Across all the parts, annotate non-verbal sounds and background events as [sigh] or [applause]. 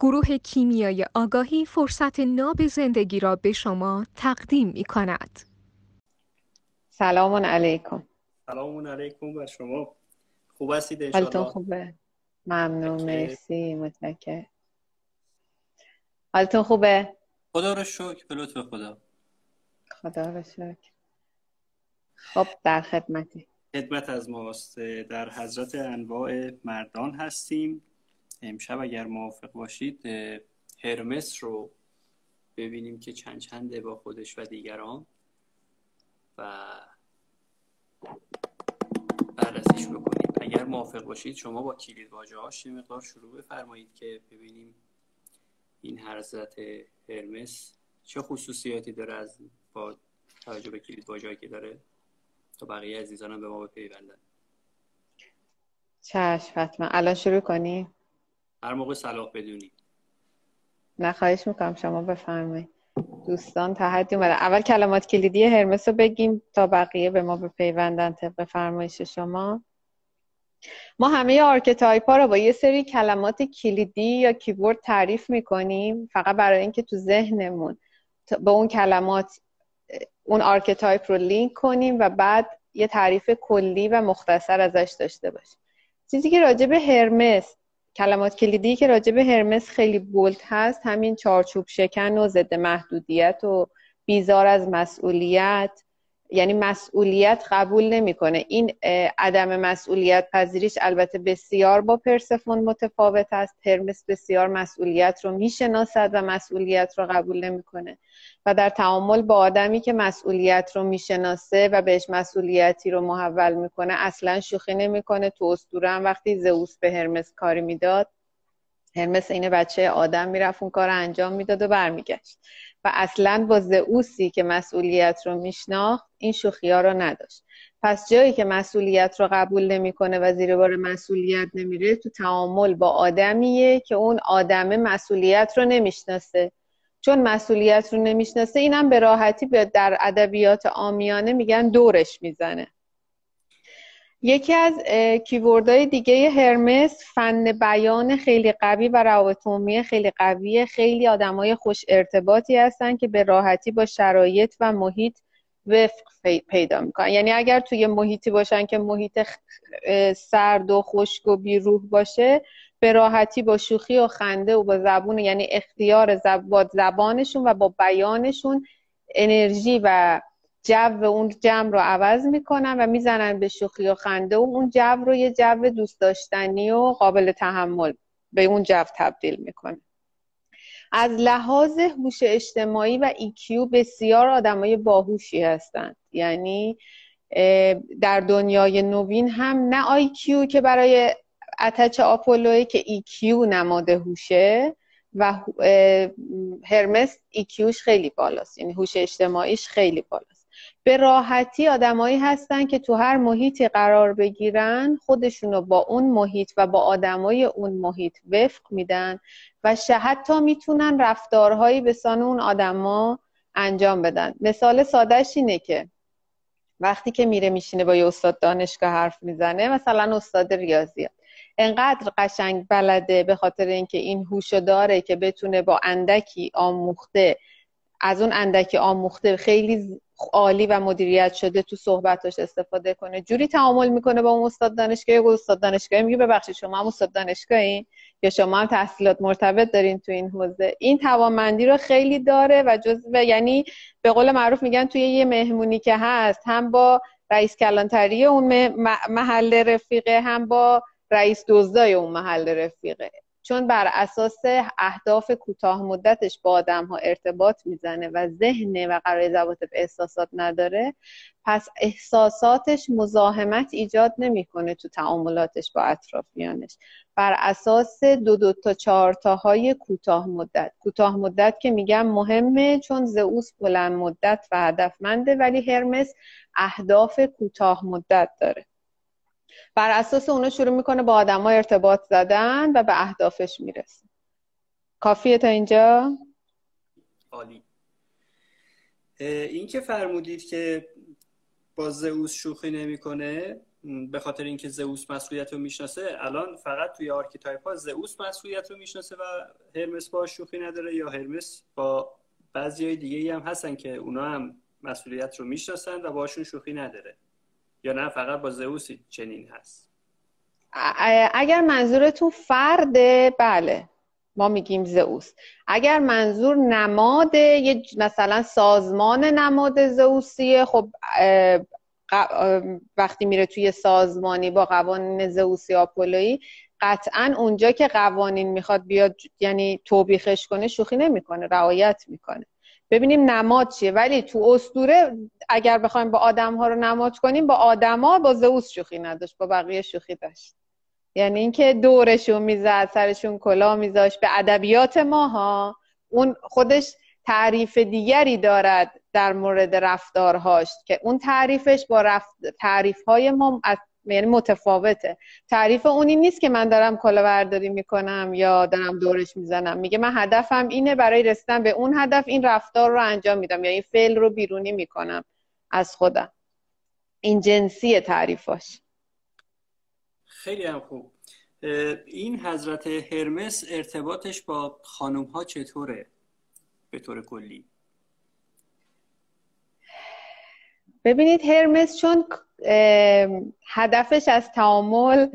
گروه کیمیای آگاهی فرصت ناب زندگی را به شما تقدیم می کند. سلام علیکم. سلام علیکم و شما. خوب هستید حالتون خوبه؟ ممنون مرسی متشکرم. حالتون خوبه؟ خدا رو شکر به لطف خدا. خدا رو شکر. خب در خدمتی. خدمت از ماست. در حضرت انواع مردان هستیم. امشب اگر موافق باشید هرمس رو ببینیم که چند چنده با خودش و دیگران و بررسیش بکنیم. اگر موافق باشید شما با کلید واژه هاش مقدار شروع بفرمایید که ببینیم این حضرت هرمس چه خصوصیاتی داره از با توجه به کلید واژه‌ای که داره تا بقیه عزیزانم به ما بپیوندن. چشم حتما. الان شروع کنیم هر موقع صلاح بدونی. نه خواهش می‌کنم شما بفرمایید. دوستان تعدادی اومدن. اول کلمات کلیدی هرمس رو بگیم تا بقیه به ما بپیوندن. طبق فرمایش شما. ما همه آرکتایپ ها رو با یه سری کلمات کلیدی یا keyword تعریف می‌کنیم. فقط برای اینکه تو ذهنمون با اون کلمات اون آرکتایپ رو لینک کنیم و بعد یه تعریف کلی و مختصر ازش داشته باشیم. چیزی که راجع به هرمس کلمات کلیدی که راجع به هرمس خیلی bold هست همین چارچوب شکن و ضد محدودیت و بیزار از مسئولیت. یعنی مسئولیت قبول نمی‌کنه. این عدم مسئولیت پذیریش البته بسیار با پرسفون متفاوت است. هرمس بسیار مسئولیت رو می‌شناسد و مسئولیت رو قبول نمی‌کنه. و در تعامل با آدمی که مسئولیت رو می‌شناسه و بهش مسئولیتی رو محول می‌کنه اصلا شوخی نمی‌کنه. تو اسطوره هم وقتی زئوس به هرمس کاری می‌داد هرمس این بچه آدم می‌رفت اون کار انجام می‌داد و برمیگشت. و اصلا با زئوسی که مسئولیت رو میشناخت این شوخی ها رو نداشت. پس جایی که مسئولیت رو قبول نمی‌کنه و زیر بار مسئولیت نمیره تو تعامل با آدمیه که اون آدم مسئولیت رو نمی‌شناسه. چون مسئولیت رو نمی‌شناسه اینم به راحتی در ادبیات آمیانه میگن دورش می‌زنه. یکی از کیوردهای دیگه هرمس فن بیان خیلی قوی و روابط خیلی قویه خیلی آدمای خوش ارتباطی هستن که به راحتی با شرایط و محیط وفق پیدا می‌کنن. یعنی اگر توی محیطی باشن که محیط سرد و خشک و بیروح باشه به راحتی با شوخی و خنده و با زبون یعنی اختیار زب... با زبانشون و با بیانشون انرژی و جو اون جمع رو عوض می‌کنن و می‌زنن به شوخی و خنده و اون جو رو یه جو دوست داشتنی و قابل تحمل به اون جو تبدیل می‌کنه از لحاظ هوش اجتماعی و ایکیو بسیار آدمای باهوشی هستند. یعنی در دنیای نوین هم نه آیکیو که برای آپولوئه که آیکیو نماد هوشه و هرمس EQ ش خیلی بالاست. یعنی هوش اجتماعیش خیلی بالاست. به راحتی آدمایی هستن که تو هر محیطی قرار بگیرن خودشونو با اون محیط و با آدمای اون محیط وفق میدن و حتی می‌تونن رفتارهایی به سان اون آدما انجام بدن. مثال سادهش اینه که وقتی که میره میشینه با یه استاد دانشگاه حرف می‌زنه مثلا استاد ریاضیات انقدر قشنگ بلده به خاطر اینکه این هوشو داره که بتونه با اندکی آموخته از اون اندکی آموخته خیلی عالی و مدیریت شده تو صحبتاش استفاده کنه. جوری تعامل می‌کنه با اون استاد دانشگاهی و استاد دانشگاهی میگه ببخشید شما هم استاد دانشگاهی؟ یا شما هم تحصیلات مرتبط دارین تو این حوزه؟ این توانمندی رو خیلی داره و جزء یعنی به قول معروف میگن توی یه مهمونی که هست هم با رئیس کلانتری اون محل رفیقه هم با رئیس دزدای اون محل رفیقه. چون بر اساس اهداف کوتاه مدتش با آدم ها ارتباط می‌زنه و ذهن و قرار ضوابط به احساسات نداره پس احساساتش مزاحمت ایجاد نمی‌کنه تو تعاملاتش با اطرافیانش. بر اساس دو دو تا چهار تاهای کوتاه مدت. کوتاه مدت که میگم مهمه چون زئوس بلند مدت و هدفمنده ولی هرمس اهداف کوتاه مدت داره. بر اساس اونو شروع می‌کنه با آدما ارتباط زدن و به اهدافش می‌رسه. کافیه تا اینجا؟ عالی. این که فرمودید که با زئوس شوخی نمی‌کنه به خاطر اینکه زئوس مسئولیت رو می‌شناسه الان فقط توی آرکیتایپ ها زئوس مسئولیت رو می‌شناسه و هرمس با شوخی نداره یا هرمس با بعضی های دیگه هم هستن که اونا هم مسئولیت رو می‌شناسن و باشون شوخی نداره. یا نه فقط با زئوس چنین هست؟ اگر منظورتون فرده بله. ما میگیم زئوس. اگر منظور نماد یه مثلا سازمان نماد زئوسیه خب وقتی میره توی سازمانی با قوانین زئوسی آپولویی قطعا اونجا که قوانین می‌خواد بیاد یعنی توبیخش کنه شوخی نمی‌کنه رعایت می‌کنه. ببینیم نماد چیه. ولی تو اسطوره اگر بخوایم با آدم ها رو نماد کنیم با آدما با زئوس شوخی نداشت با بقیه شوخی داشت. یعنی اینکه دورشون می‌زد سرشون کلا میذاشت. به ادبیات ما ها اون خودش تعریف دیگری دارد در مورد رفتارهاش که اون تعریفش با رفت... تعریف های ما یعنی متفاوته. تعریف اونی نیست که من دارم کلاهبرداری می‌کنم یا دارم دورش می‌زنم. میگه من هدفم اینه برای رسیدن به اون هدف این رفتار رو انجام میدم. یا این فعل رو بیرونی می‌کنم از خودم. این جنسی تعریفاش. خیلی هم خوب. این حضرت هرمس ارتباطش با خانم ها چطوره؟ به طور کلی. ببینید هرمس چون هدفش از تعامل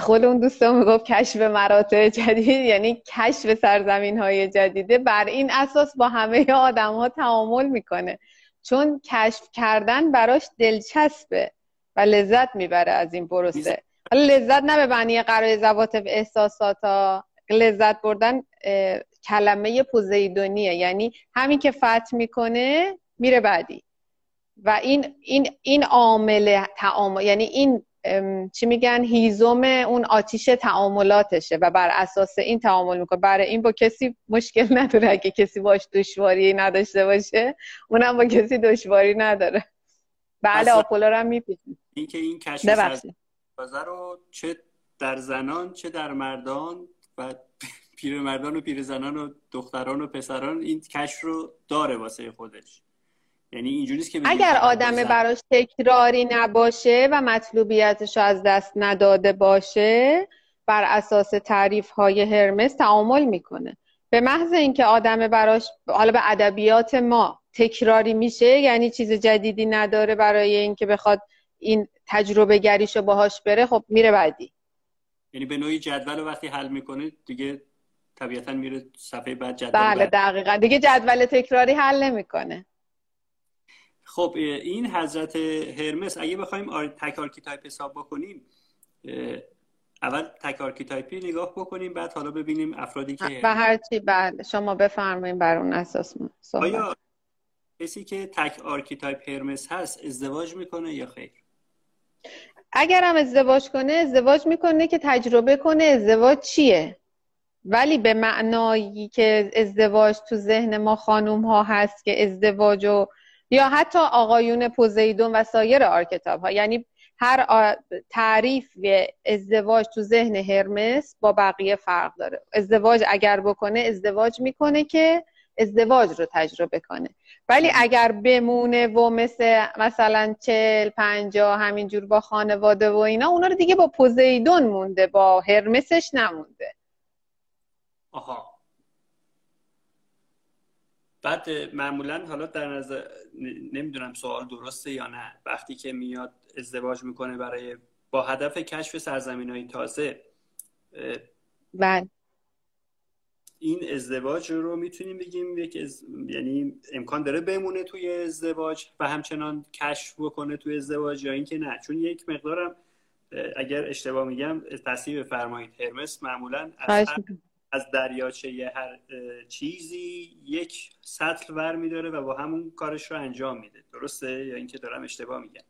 خود اون دوستان می‌گفت کشف مراتع جدید یعنی کشف سرزمین های جدیده. بر این اساس با همه آدم ها تعامل می‌کنه. چون کشف کردن براش دلچسبه و لذت می‌بره از این پروسه. حالا لذت نه به معنی قرای زوات و احساسات ها لذت بردن کلمه پوزیدونیه. یعنی همین که فتح می‌کنه میره بعدی. و این این این عامل تعامل یعنی این چی میگن هیزم اون آتیش تعاملاتشه و بر اساس این تعامل می‌کنه. برای این با کسی مشکل نداره. اگه کسی باش دشواری نداشته باشه اونم با کسی دشواری نداره. بله آپولو هم میپیچه این که این کشف رو چه در زنان چه در مردان و [laughs] پیرمردان و پیرزنان و دختران و پسران این کشف رو داره واسه خودش. یعنی اینجوری که اگر آدم براش تکراری نباشه و مطلوبیتش رو از دست نداده باشه بر اساس تعریف های هرمس تعامل می‌کنه. به محض اینکه آدم براش حالا به ادبیات ما تکراری میشه یعنی چیز جدیدی نداره برای اینکه بخواد این تجربه گریشو باهاش بره خب میره بعدی. یعنی به نوعی جدول وقتی حل می‌کنه دیگه طبیعتا میره صفحه بعد جدول بله دقیقا. دیگه جدول تکراری حل نمی‌کنه. خب این حضرت هرمس اگه بخوایم تک آرکیتایپ حساب بکنیم اول تک آرکیتایپی نگاه بکنیم بعد حالا ببینیم افرادی که به هر چی بعد شما بفرمایید بر اون اساس ما آیا کسی که تک آرکیتایپ هرمس هست ازدواج می‌کنه یا خیر؟ اگر هم ازدواج کنه ازدواج می‌کنه که تجربه کنه ازدواج چیه؟ ولی به معنایی که ازدواج تو ذهن ما خانوم ها هست که ازدواج و یا حتی آقایون پوزیدون و سایر آرکتایپ ها یعنی هر تعریف ازدواج تو ذهن هرمس با بقیه فرق داره. ازدواج اگر بکنه ازدواج می‌کنه که ازدواج رو تجربه کنه. ولی اگر بمونه و مثل مثلا چل پنجا همینجور با خانواده و اینا اونا رو دیگه با پوزیدون مونده با هرمسش نمونده. آها. بعد معمولا حالا در نظر نمی‌دونم سوال درسته یا نه. وقتی که میاد ازدواج می‌کنه برای با هدف کشف سرزمین های تازه بله. این ازدواج رو می‌تونیم بگیم یک یعنی امکان داره بمونه توی ازدواج و همچنان کشف بکنه توی ازدواج یا اینکه نه. چون یک مقدارم اگر اشتباه میگم تصحیح بفرمایید. هرمس معمولا از از دریاچه هر چیزی یک سطل ور میداره و با همون کارش رو انجام میده. درسته؟ یا اینکه دارم اشتباه میگم؟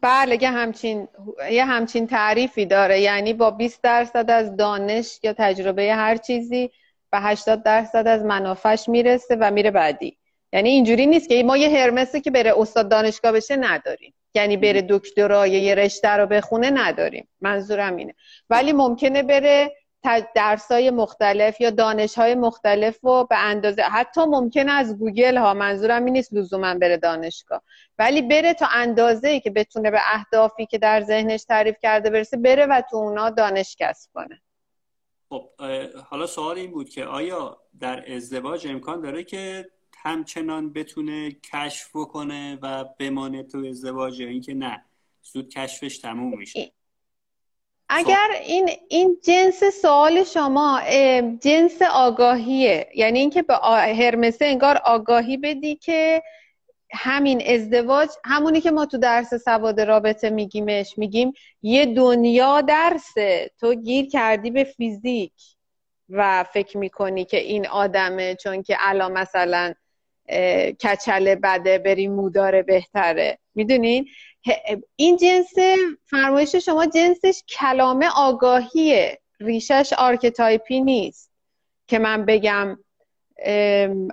بله یه همچین یه همچین تعریفی داره. یعنی با 20 درصد از دانش یا تجربه هر چیزی و 80 درصد از منافعش می‌رسه و میره بعدی. یعنی اینجوری نیست که ما یه هرمسی که بره استاد دانشگاه بشه نداریم. یعنی بره دکترا یه رشته رو بخونه نداریم. منظورم اینه. ولی ممکنه بره درسای مختلف یا دانشهای مختلف و به اندازه حتی ممکن از گوگل ها منظورم این نیست لزوما بره دانشگاه ولی بره تا اندازه ای که بتونه به اهدافی که در ذهنش تعریف کرده برسه بره و تو اونا دانش کسب کنه. خب حالا سوال این بود که آیا در ازدواج امکان داره که همچنان بتونه کشف کنه و بمانه تو ازدواج یا اینکه نه زود کشفش تموم میشه؟ اگر این این جنس سوال شما جنس آگاهیه یعنی اینکه به هرمسه انگار آگاهی بدی که همین ازدواج همونی که ما تو درس سواد رابطه میگیمش میگیم یه دنیا درسه تو گیر کردی به فیزیک و فکر می‌کنی که این آدمه چون که الان مثلا کچله بده بری موداره بهتره. می‌دونین؟ این جنس فرمایش شما جنسش کلام آگاهیه ریشش آرکتایپی نیست که من بگم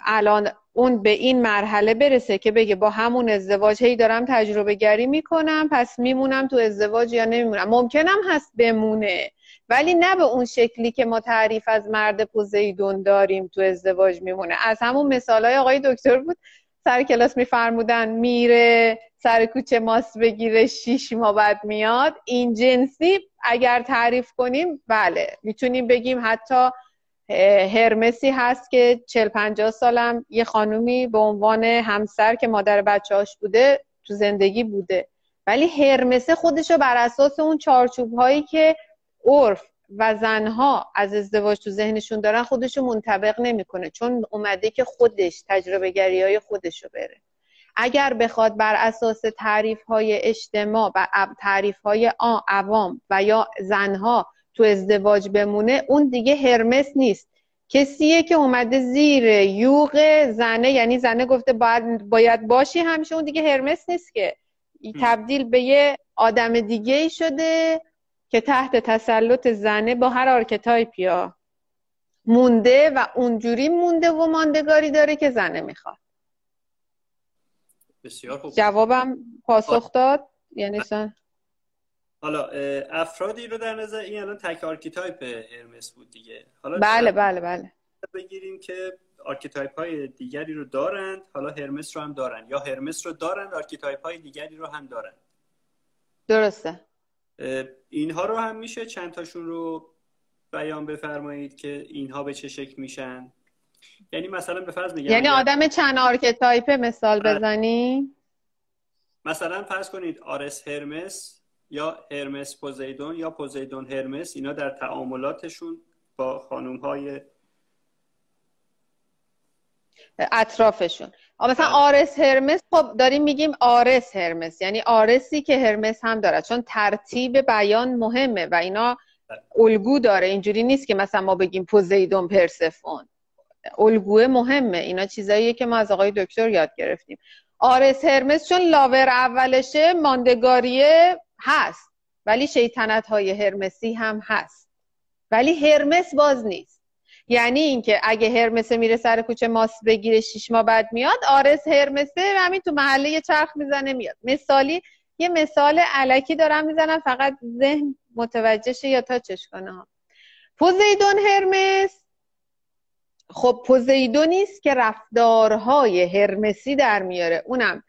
الان اون به این مرحله برسه که بگه با همون ازدواج هی دارم تجربه گری می‌کنم پس میمونم تو ازدواج یا نمیمونم. ممکنم هست بمونه ولی نه به اون شکلی که ما تعریف از مرد پوزیدون داریم تو ازدواج میمونه. از همون مثال های آقای دکتر بود سر کلاس میفرمودن میره سر کوچه ماست بگیره شیش ماه بعد میاد. این جنسی اگر تعریف کنیم بله می‌تونیم بگیم حتی هرمسی هست که چل پنجاه سالم یه خانومی به عنوان همسر که مادر بچه هاش بوده تو زندگی بوده. ولی هرمسه خودشو بر اساس اون چارچوب هایی که عرف و زنها از ازدواج تو ذهنشون دارن خودشو منطبق نمی‌کنه چون اومده که خودش تجربه گری های خودشو بره. اگر بخواد بر اساس تعریف های اجتماع و تعریف های عوام و یا زنها تو ازدواج بمونه اون دیگه هرمس نیست. کسیه که اومده زیر یوغ زنه یعنی زنه گفته باید, باید باشی همیشه اون دیگه هرمس نیست که. تبدیل به یه آدم دیگه ای شده. که تحت تسلط زنه با هر آرکتایپی ها مونده و اونجوری مونده و ماندگاری داره که زنه می‌خواد. بسیار خوب. جوابم پاسخ داد؟ یعنی حالا افرادی رو در نظر این الان تک آرکیتایپ هرمس بود دیگه. حالا بله بله بله. بگیریم که آرکیتایپ های دیگری رو دارند حالا هرمس رو هم دارند. یا هرمس رو دارند آرکیتایپ های دیگری رو هم دارند. درسته. اینها رو هم میشه چند تاشون رو بیان بفرمایید که اینها به چه شکل میشن؟ یعنی مثلا به فرض میگم یعنی آدم چند آرکتایپ مثال بله. بزنی؟ مثلا فرض کنید آرس هرمس یا هرمس پوزیدون یا پوزیدون هرمس اینا در تعاملاتشون با خانوم های اطرافشون. مثلا بله. آرس هرمس خب داریم میگیم آرس هرمس یعنی آرسی که هرمس هم داره چون ترتیب بیان مهمه و اینا. الگو داره. اینجوری نیست که مثلا ما بگیم پوزیدون پرسفون. الگوه مهمه. اینا چیزاییه که ما از آقای دکتر یاد گرفتیم. آرس هرمس چون لاور اولشه ماندگاریه هست. ولی شیطنت های هرمسی هم هست. ولی هرمس باز نیست. یعنی اینکه اگه هرمسه میره سر کوچه ماس بگیره شیش ماه بعد میاد آرس هرمسه همین تو محله یه چرخ می‌زنه میاد. مثالی یه مثال الکی دارم می‌زنم فقط ذهن متوجه یا touch کنه ها پوزیدون هرمس خب پوزیدونی است که رفتارهای هرمسی در میاره. اونم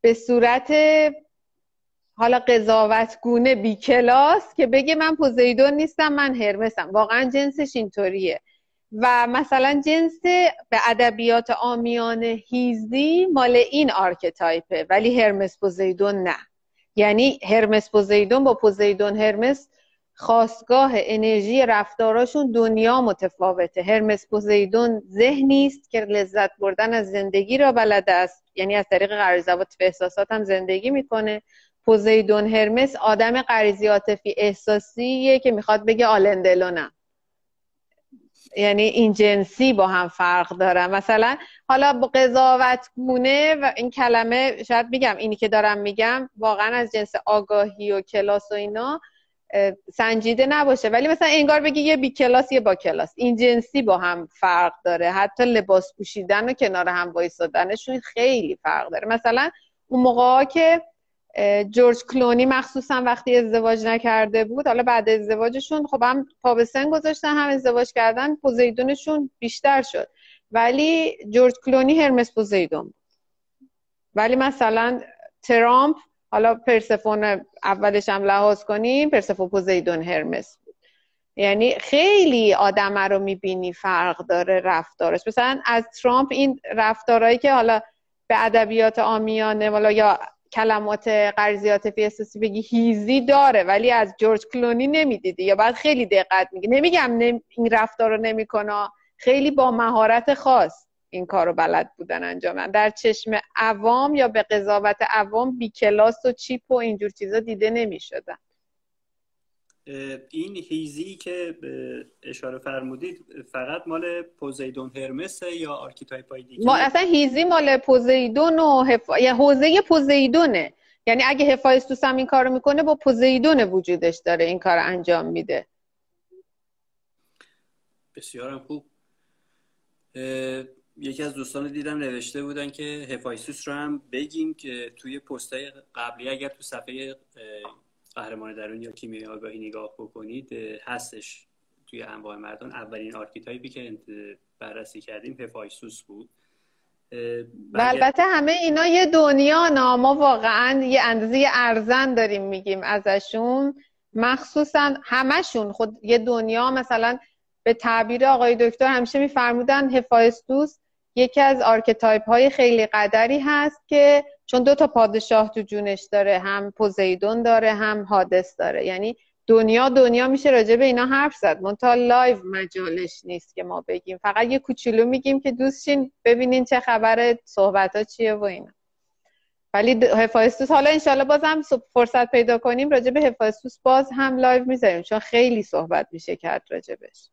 به صورت حالا قضاوت گونه بی کلاس که بگه من پوزیدون نیستم من هرمسم. واقعا جنسش اینطوریه. و مثلا جنس به ادبیات عامیانه هیزی مال این آرکتایپه ولی هرمس پوزیدون نه. یعنی هرمس پوزیدون با پوزیدون هرمس خواستگاه انرژی رفتاراشون دنیا متفاوته. هرمس پوزیدون ذهنی است که لذت بردن از زندگی را بلده است. یعنی از طریق غریزات و احساسات هم زندگی می‌کنه. پوزیدون هرمس آدم غریزی عاطفی احساسیه که می‌خواد بگه آلندلونم یعنی این جنسی با هم فرق دارن. مثلا حالا با قضاوت گونه و این کلمه شاید میگم اینی که دارم میگم واقعا از جنس آگاهی و کلاس و اینا سنجیده نباشه. ولی مثلا انگار بگی یه بی کلاس یه با کلاس. این جنسی با هم فرق داره. حتی لباس پوشیدن و کنار هم وایسادنشون خیلی فرق داره. مثلا اون موقع که جورج کلونی مخصوصا وقتی ازدواج نکرده بود حالا بعد ازدواجشون خب هم پا به گذاشتن هم ازدواج کردن پوزیدونشون بیشتر شد. ولی جورج کلونی هرمس پوزیدون بود. ولی مثلا ترامپ حالا پرسفون اولش هم لحاظ کنیم پرسفون پوزیدون هرمس بود. یعنی خیلی آدم رو می‌بینی فرق داره رفتارش. مثلا از ترامپ این رفتارهایی که حالا به ادبیات آمیانه والا یا کلمات قرضیات فی بگی هیزی داره ولی از جورج کلونی نمی‌دیدی یا باید خیلی دقت میگی. نمیگم این رفتار رو نمی‌کنه. خیلی با مهارت خاص این کار رو بلد بودن انجام در چشم عوام یا به قضاوت عوام بی کلاس و چیپ و اینجور چیزا دیده نمی شدن. این هیزی که اشاره فرمودید فقط مال پوزیدون هرمس یا آرکیتایپ های دیگه ما اصلا هیزی مال پوزیدون و هف... یا حوزه پوزیدونه. یعنی اگه هفایستوس هم این کارو می‌کنه با پوزیدون وجودش داره این کار انجام میده. بسیارم خوب. یکی از دوستان دیدم نوشته بودن که هفایستوس رو هم بگیم که توی پستای قبلی اگر تو صفحه قهرمان درون یا کیمیای آگاهی نگاه بکنید هستش توی انواع مردان. اولین archetype ی که بررسی کردیم هفایستوس بود. و البته همه اینا یه دنیا ما واقعا یه اندازه ارزن داریم میگیم ازشون. مخصوصا همشون. خود یه دنیا مثلا به تعبیر آقای دکتر همیشه میفرمودن هفایستوس یکی از archetype های خیلی قدری هست که چون دو تا پادشاه تو جونش داره هم پوزیدون داره هم هادس داره. یعنی دنیا دنیا میشه راجع به اینا حرف زد. منتها live مجالش نیست که ما بگیم. فقط یه کوچولو میگیم که دوستشین ببینین چه خبره صحبت ها چیه و اینا. ولی هفایستوس حالا انشالله بازم فرصت پیدا کنیم راجع به هفایستوس باز هم live می‌ذاریم چون خیلی صحبت میشه کرد راجبش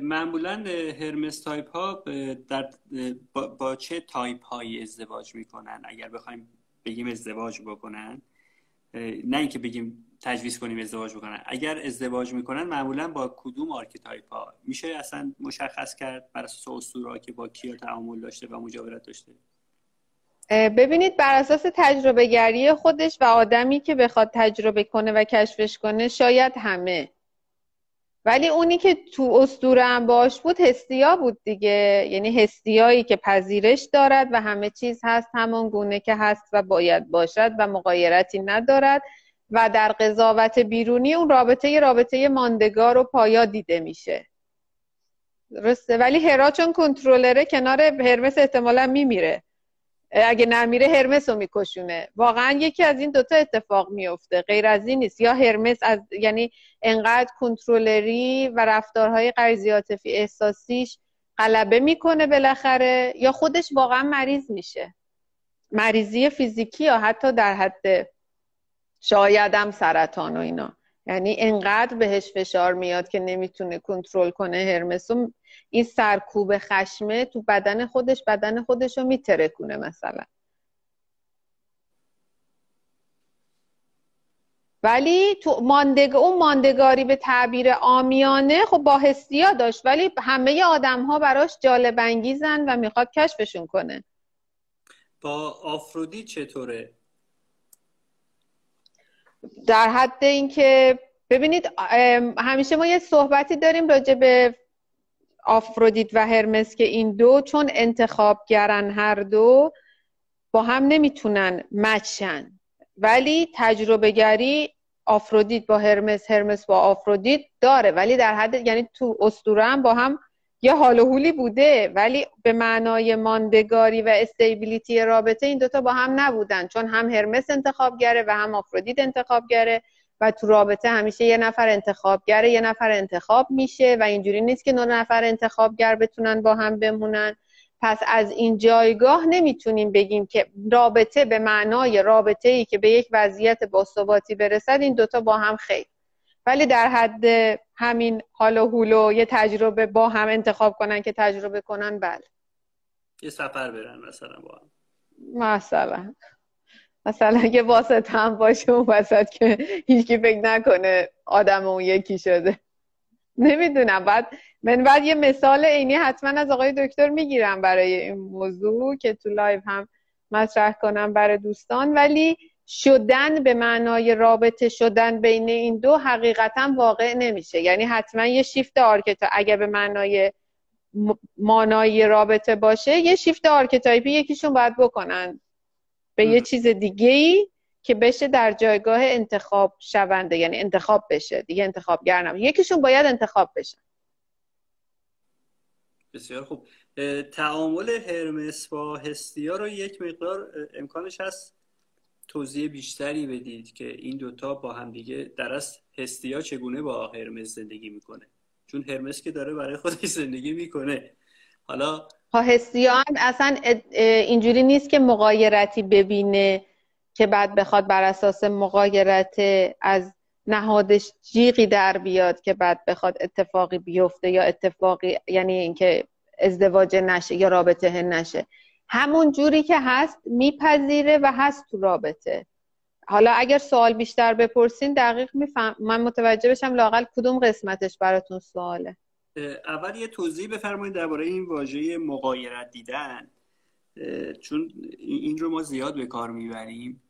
معمولا هرمس تایپ ها در با, چه تایپ هایی ازدواج می‌کنن؟ اگر بخوایم بگیم ازدواج بکنن نه اینکه بگیم تجویز کنیم ازدواج بکنن. اگر ازدواج می‌کنن معمولا با کدوم archetype ها؟ میشه اصلا مشخص کرد بر اساس اسطوره که با کیا تعامل داشته و مجاورت داشته؟ ببینید بر اساس تجربه گری خودش و آدمی که بخواد تجربه کنه و کشفش کنه شاید همه ولی اونی که تو استوره هم باش بود هستیا بود دیگه. یعنی هستیایی که پذیرش دارد و همه چیز هست همون گونه که هست و باید باشد و مقایرتی ندارد. و در قضاوت بیرونی اون رابطه یه رابطه ماندگار و پایا دیده میشه. درسته؟ ولی هرا چون کنترلره کنار هرمس احتمالا میمیره. اگه نمیره هرمس رو میکشونه. واقعا یکی از این دوتا اتفاق میفته. غیر از این نیست. یا هرمس از یعنی انقدر کنترلری و رفتارهای غریزی احساسیش غلبه می‌کنه بالاخره یا خودش واقعا مریض میشه. مریضی فیزیکی یا حتی در حد شایدم سرطان و اینا. یعنی انقدر بهش فشار میاد که نمی‌تونه کنترل کنه هرمس این سرکوب خشمه تو بدن خودش بدن خودش رو میترکونه مثلا ولی تو ماندگ... اون ماندگاری به تعبیر آمیانه خب با حسیا داشت ولی همه آدم ها براش جالب انگیزن و می‌خواد کشفشون کنه با آفرودی چطوره؟ در حد اینکه ببینید همیشه ما یه صحبتی داریم راجع به آفرودیت و هرمس که این دو چون انتخابگرن هر دو با هم نمی‌تونن مچن ولی تجربه گری آفرودیت با هرمس هرمس با آفرودیت داره. ولی در حد یعنی تو اسطوره هم با هم یه حال و حولی بوده. ولی به معنای ماندگاری و استیبیلیتی رابطه این دوتا با هم نبودن. چون هم هرمس انتخابگره و هم آفرودیت انتخابگره. و تو رابطه همیشه یه نفر انتخابگره یه نفر انتخاب میشه و اینجوری نیست که نه نفر انتخابگر بتونن با هم بمونن. پس از این جایگاه نمی‌تونیم بگیم که رابطه به معنای رابطه ای که به یک وضعیت باثباتی برسد این دوتا با هم خیلی ولی در حد همین حال و هولو یه تجربه با هم انتخاب کنن که تجربه کنن بله. یه سفر برن مثلا با هم. مثلا. مثلا یه واسط هم باشه اون وسط که هیچکی فکر نکنه آدم اون یکی شده. نمی‌دونم. بعد من بعد یه مثال عینی حتما از آقای دکتر می‌گیرم برای این موضوع که تو live هم مطرح کنم برای دوستان. ولی شدن به معنای رابطه شدن بین این دو حقیقتا واقع نمیشه. یعنی حتما یه شیفت آرکتا اگر به معنای مانایی رابطه باشه یه shift archetype ی یکیشون باید بکنن. به یه چیز دیگه ای که بشه در جایگاه انتخاب شونده یعنی انتخاب بشه دیگه انتخاب گرنم یکیشون باید انتخاب بشن بسیار خوب. تعامل هرمس با هستیا رو یک مقدار امکانش هست توضیح بیشتری بدید که این دوتا با همدیگه در از هستیا چگونه با هرمس زندگی می‌کنه؟ چون هرمس که داره برای خودش [laughs] زندگی می‌کنه. حالا ها هستیا اصلا اینجوری نیست که مقایرتی ببینه که بعد بخواد بر اساس مقایرت از نهادش جیغی در بیاد که بعد بخواد اتفاقی بیفته یا اتفاقی یعنی اینکه ازدواج نشه یا رابطه نشه. همون جوری که هست میپذیره و هست تو رابطه. حالا اگر سوال بیشتر بپرسین دقیق میفهم من متوجه بشم لاقل کدوم قسمتش براتون سواله. اول یه توضیح بفرمایید درباره این واژه مقایرت دیدن. چون این رو ما زیاد به کار می‌بریم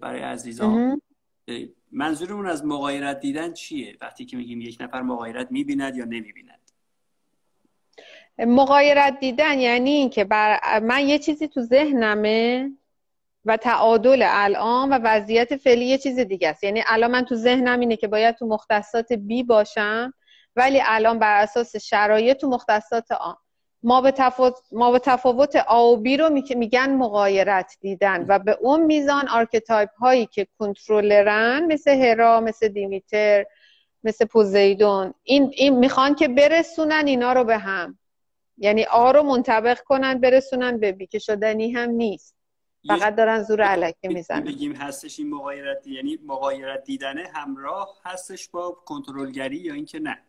برای عزیزان. منظورمون از مقایرت دیدن چیه؟ وقتی که میگیم یک نفر مقایرت می‌بیند یا نمی‌بیند؟ مغایرت دیدن یعنی اینکه بر من یه چیزی تو ذهنمه و تعادل الان و وضعیت فعلی یه چیز دیگه است. یعنی الان من تو ذهنم اینه که باید تو مختصات B باشم ولی الان بر اساس شرایط تو مختصات A ما به تفاوت, ما به تفاوت A و B رو میگن مغایرت دیدن و به اون میزان archetype هایی که کنترلرن مثل هرا مثل دیمیتر مثل پوزیدون این, این می‌خوان که برسونن اینا رو به هم. یعنی آ رو منطبق کنن برسونن به بی که شدنی هم نیست. فقط دارن زور علکه می‌زنن. بگیم هستش این مقایرت یعنی مقایرت دیدنه همراه هستش با کنترلگری یا اینکه نه؟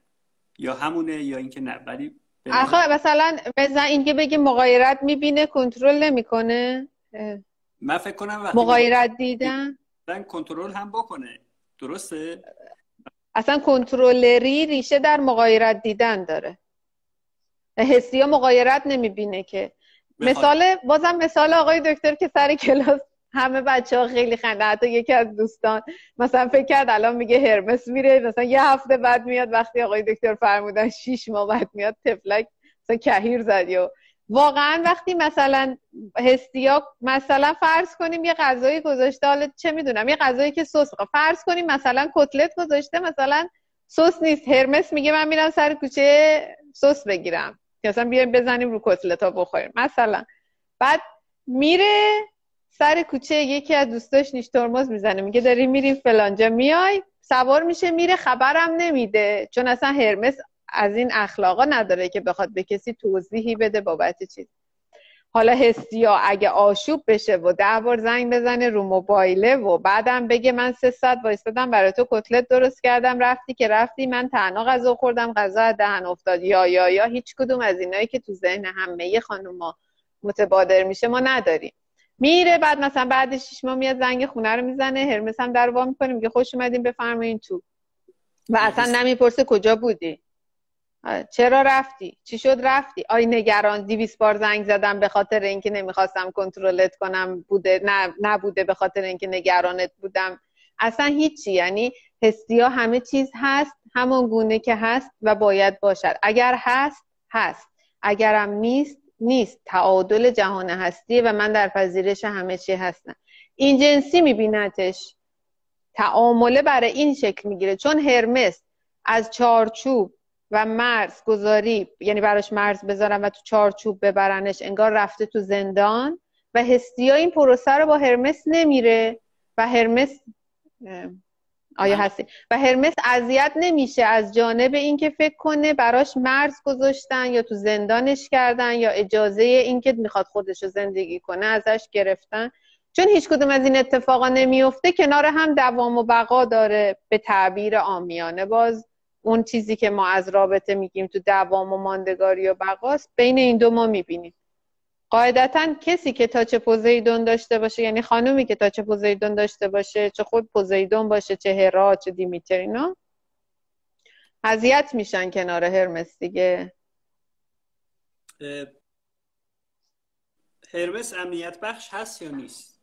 یا همونه یا اینکه نه. ولی آخه مثلا مثلا اینکه بگیم مقایرت می‌بینه کنترل نمی‌کنه. من فکر کنم وقتی مقایرت دیدن؟ کنترل هم بکنه. درسته؟ اصلا کنترلری ریشه در مقایرت دیدن داره. حسی ها مقایرت نمی‌بینه که. مثال بازم مثال آقای دکتر که سر کلاس همه بچه ها خیلی خنده حتی یکی از دوستان. مثلا فکر کرد الان میگه هرمس میره مثلا یه هفته بعد میاد وقتی آقای دکتر فرمودن شیش ماه بعد میاد تفلک مثلا کهیر زد یا واقعا وقتی مثلا هستیا مثلا فرض کنیم یه غذایی گذاشته حالا چه می‌دونم یه غذایی که سس فرض کنیم مثلا کتلت گذاشته مثلا سس نیست هرمس میگه من میرم سر کوچه سس بگیرم. اصلا بیایم بزنیم رو کتلت ها بخوریم مثلا. بعد میره سر کوچه یکی از دوستاش نیش ترمز می‌زنه. میگه داریم میریم فلانجا. میای سوار میشه میره خبرم نمیده. چون اصلا هرمس از این اخلاقا نداره که بخواد به کسی توضیحی بده بابت چیز. حالا حسیا اگه آشوب بشه و ده بار زنگ بزنه رو موبایله و بعدم بگه من سه ساعت وایستادم برای تو کتلت درست کردم. رفتی که رفتی من تنها غذا خوردم غذا دهن افتاد. یا یا یا هیچ کدوم از اینایی که تو ذهن همه خانوما متبادر میشه ما نداریم. میره بعد مثلا بعد شش ماه میاد زنگ خونه رو می‌زنه هرمس هم در وا می‌کنه میگه خوش اومدین بفرمایین تو. و اصلا نمی‌پرسه کجا بودی. چرا رفتی؟ چی شد رفتی؟ آی نگران دیویس بار زنگ زدم به خاطر اینکه نمی‌خواستم کنترلت کنم بوده نه نبوده به خاطر اینکه نگرانت بودم. اصلا هیچی یعنی حسیا همه چیز هست همون گونه که هست و باید باشد. اگر هست هست. اگرم نیست نیست. تعادل جهان هستی و من در پذیرش همه چی هستم. این جنسی میبینتش تعامله برای این شکل می‌گیره. چون هرمس از چارچوب و مرز گذاری یعنی براش مرز بذارن و تو چارچوب ببرنش انگار رفته تو زندان و هستیا این پروسه رو با هرمس نمیره و هرمس آیا هستی؟ و هرمس اذیت نمیشه از جانب اینکه فکر کنه براش مرز گذاشتن یا تو زندانش کردن یا اجازه اینکه می‌خواد خودش رو زندگی کنه ازش گرفتن. چون هیچ کدوم از این اتفاقا نمیفته کنار هم دوام و بقا داره به تعبیر آمیانه. باز اون چیزی که ما از رابطه میگیم تو دوام و ماندگاری و بقاست بین این دو ما می‌بینیم. قاعدتا کسی که تاچ پوزیدون داشته باشه یعنی خانومی که تاچ پوزیدون داشته باشه چه خود پوزیدون باشه چه هرا چه دیمیتر اینا اذیت میشن کنار هرمس دیگه. هرمس امنیت بخش هست یا نیست؟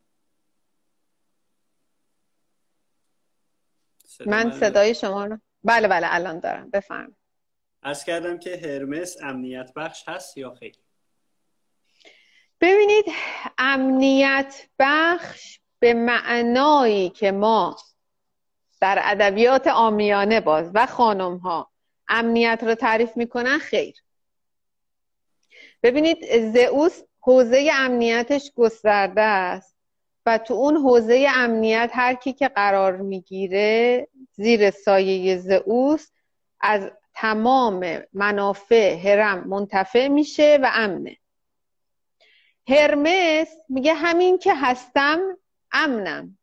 من صدای شما رو بله بله الان دارم. بفهم از کردم که هرمس امنیت بخش هست یا خیر؟ ببینید امنیت بخش به معنایی که ما در ادبیات آمیانه باز و خانم ها امنیت رو تعریف می‌کنن خیر. ببینید زئوس حوزه امنیتش گسترده است و تو اون حوزه امنیت هر کی که قرار می‌گیره زیر سایه زئوس از تمام منافع هرم منتفع میشه و امنه. هرمس میگه همین که هستم امنم.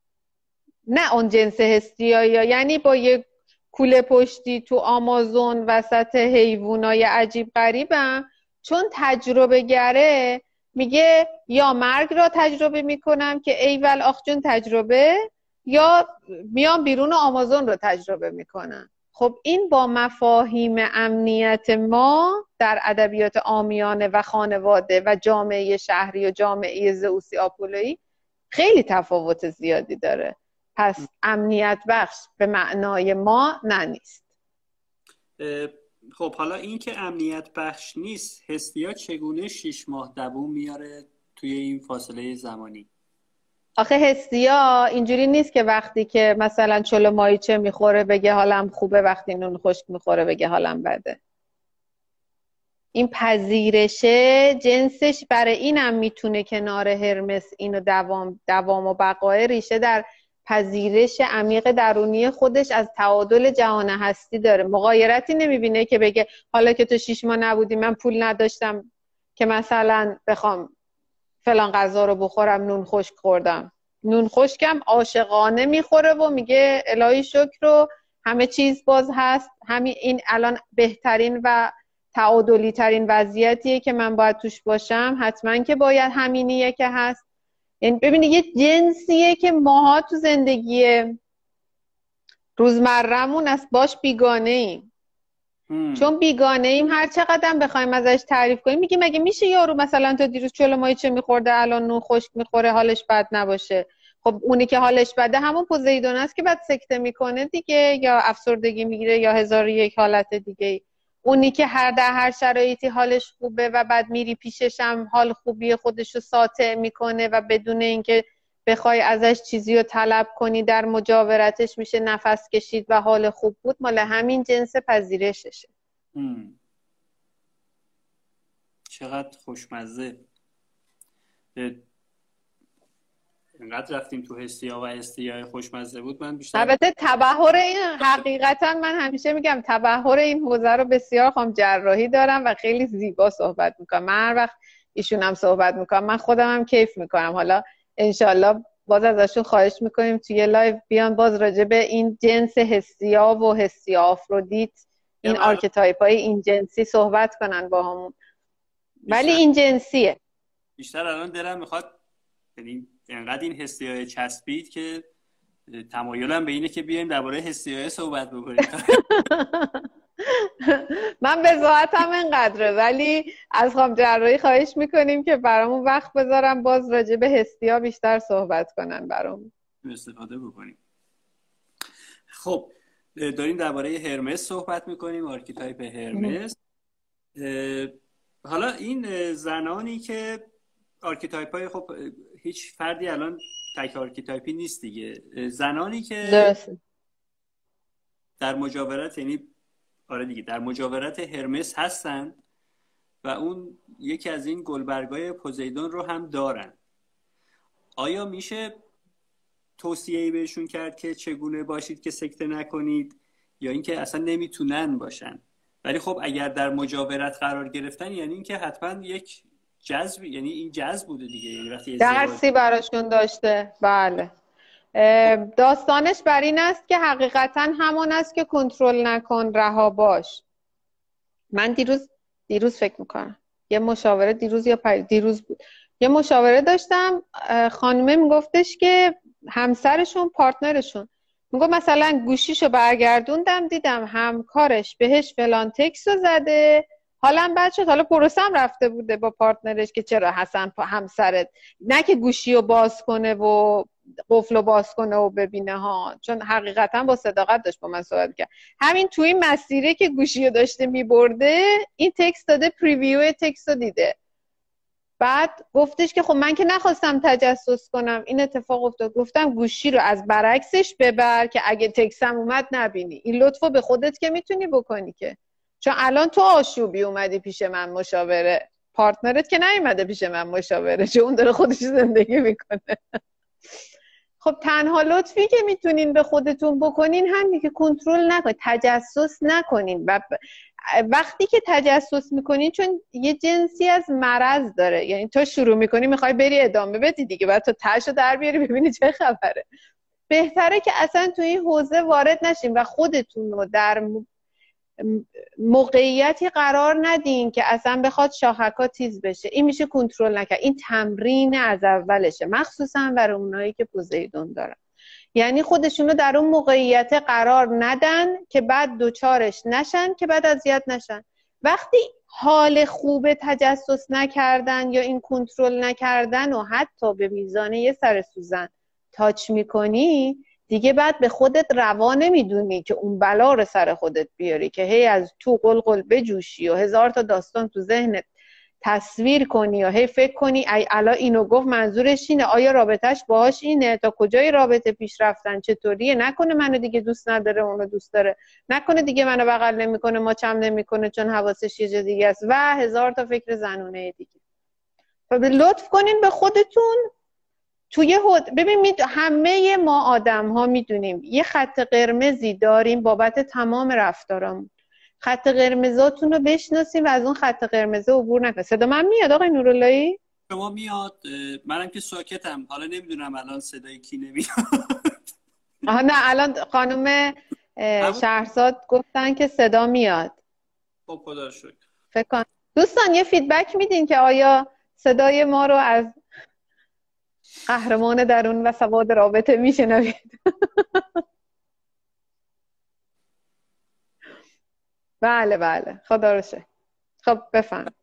نه اون جنس هستیایی یعنی با یک کوله پشتی تو آمازون وسط حیوانای عجیب غریبم. چون تجربه گره میگه یا مرگ را تجربه می‌کنم که ایول آخ جون تجربه یا میام بیرون آمازون رو تجربه می‌کنم. خب این با مفاهیم امنیت ما در ادبیات آمیانه و خانواده و جامعه شهری و جامعه زئوسی آپولویی خیلی تفاوت زیادی داره. پس امنیت بخش به معنای ما نه نیست. خب حالا این که امنیت بخش نیست هستیا چگونه شیش ماه دووم میاره توی این فاصله زمانی؟ آخه هستیا اینجوری نیست که وقتی که مثلا چلو مایچه می‌خوره بگه حالم خوبه وقتی نون خشک می‌خوره بگه حالم بده. این پذیرشه جنسش برای اینم می‌تونه کنار هرمس اینو دوام, دوام و بقای ریشه در پذیرش عمیق درونی خودش از تعادل جهان هستی داره. مقایرتی نمی‌بینه که بگه حالا که تو شیش ماه نبودی من پول نداشتم که مثلا بخوام فلان غذا رو بخورم نون خشک خوردم. نون خشکم عاشقانه می‌خوره و میگه الهی شکر رو همه چیز باز هست. همین این الان بهترین و تعادلی ترین وضعیتیه که من باید توش باشم. حتما که باید همینیه که هست. یعنی ببینید یه جنسیه که ماها تو زندگی روزمرمون از باش بیگانه ایم چون بیگانه ایم هر چقدر بخوایم ازش تعریف کنیم میگیم مگه میشه یارو مثلا تو دیروز چلو مایی چه میخورده الان نون خشک می‌خوره حالش بد نباشه؟ خب اونی که حالش بده همون پوزیدون است که بعد سکته می‌کنه دیگه یا افسردگی می‌گیره یا هزار یک حالت دیگه اونی که هر در هر شرایطی حالش خوبه و بعد میری پیشش هم حال خوبی خودش رو ساطع می‌کنه و بدون اینکه بخوای ازش چیزی رو طلب کنی در مجاورتش میشه نفس کشید و حال خوب بود مال همین جنس پذیرششه. چقدر خوشمزه. اینقدر رفتیم تو هستیا و هستیا خوشمزه بود من بیشتر البته تبهر این حقیقتا من همیشه میگم تبهر این حوزه رو بسیار خواهم جراحی دارم و خیلی زیبا صحبت می‌کنم. من هر وقت ایشون هم صحبت می‌کنم من خودم هم کیف می‌کنم. حالا انشالله باز ازشون خواهش می‌کنیم توی لایو بیان باز راجع به این جنس هستیا و هستیا آفرودیت این آرکتایپ های این جنسی صحبت کنن با همون. ولی این جنسیه. بیشتر الان دلم می‌خواد انقدر این های چسبید که تمایلم به اینه که بیایم درباره های صحبت بکنیم. [laughs] من به ذاتم اینقدره ولی از خانم جراحی خواهش می‌کنیم که برامون وقت بذارم باز راجع به ها بیشتر صحبت کنن برامون. استفاده بکنیم. خب داریم درباره هرمس صحبت می‌کنیم archetype هرمس. حالا این زنانی که archetype های خب هیچ فردی الان تک archetype ی نیست دیگه. زنانی که در مجاورت یعنی آره دیگه در مجاورت هرمس هستن و اون یکی از این گلبرگای پوزیدون رو هم دارن. آیا میشه توصیه بهشون کرد که چگونه باشید که سکته نکنید یا اینکه اصلا نمی‌تونن باشن؟ ولی خب اگر در مجاورت قرار گرفتن یعنی اینکه حتما یک جذب یعنی این جذب بوده دیگه یعنی وقتی درسی براشون داشته. بله. داستانش بر این است که حقیقتا همون است که کنترل نکن رها باش. من دیروز دیروز فکر می‌کنم. یه مشاوره دیروز یا پر... دیروز بود. یه مشاوره داشتم. خانمه میگفتش که همسرشون پارتنرشون. میگو مثلا گوشیشو برگردوندم دیدم همکارش بهش فلان تکس رو زده. حالا بعد شد. حالا پروسم رفته بوده با پارتنرش که چرا حسن همسرت نه که گوشی رو باز کنه و قفل رو باز کنه و ببینه ها. چون حقیقتا با صداقت داشت با من صحبت کرد. همین توی این مسیره که گوشی رو داشته میبرده این text داده preview text رو دیده. بعد گفتش که خب من که نخواستم تجسس کنم این اتفاق افتاد. گفتم گوشی رو از برعکسش ببر که اگه تکسم اومد نبینی. این لطفو به خودت که می‌تونی بکنی که. چون الان تو آشوبی اومدی پیش من مشاوره. partner ت که نیومده پیش من مشاوره. چون اون داره خودش زندگی می‌کنه. خب تنها لطفی که می‌تونین به خودتون بکنین همین که کنترل نکنین تجسس نکنین و وقتی که تجسس می‌کنین چون یه جنسی از مرض داره. یعنی تو شروع می‌کنی می‌خوای بری ادامه بدی دیگه بعد تو تش رو در بیاری ببینی چه خبره. بهتره که اصلا تو این حوزه وارد نشین و خودتون رو در موقعیتی قرار ندین که اصلا بخواد شاخکا تیز بشه. این میشه کنترل نکرد. این تمرین از اولشه. مخصوصا برای اونایی که پوزیدون دارن. یعنی خودشونو در اون موقعیت قرار ندن که بعد دوچارش نشن که بعد اذیت نشن. وقتی حال خوب تجسس نکردن یا این کنترل نکردن و حتی به میزان یه سر سوزن تاچ می‌کنی دیگه بعد به خودت روا نمی‌دونی که اون بلا رو سر خودت بیاری که هی از تو قلقل بجوشی و هزار تا داستان تو ذهنت تصویر کنی یا هی فکر کنی ای الا اینو گفت منظورش اینه. آیا رابطهش باهاش اینه؟ تا کجای رابطه پیش رفتن؟ چطوریه؟ نکنه منو دیگه دوست نداره اونو دوست داره. نکنه دیگه منو بغل نمی‌کنه ما چم نمی‌کنه چون حواسش یه دیگه است. و هزار تا فکر زنونه دیگه. لطف کنین به خودتون توی حد... ببین همه ما آدم ها می‌دونیم یه خط قرمزی داریم بابت تمام رفتارامون. خط قرمزاتون رو بشناسیم و از اون خط قرمزه عبور نکنیم. صدا من میاد آقای نوراللهی؟ شما میاد. منم که ساکتم. حالا نمی‌دونم الان صدای کی نمیاد. آها نه الان خانم شهرزاد گفتن که صدا میاد. خب خدا شکر. فکر کن. دوستان یه فیدبک میدین که آیا صدای ما رو از قهرمان درون و سواد رابطه میشنوید [laughs] بله بله. خدا رو خب بفهم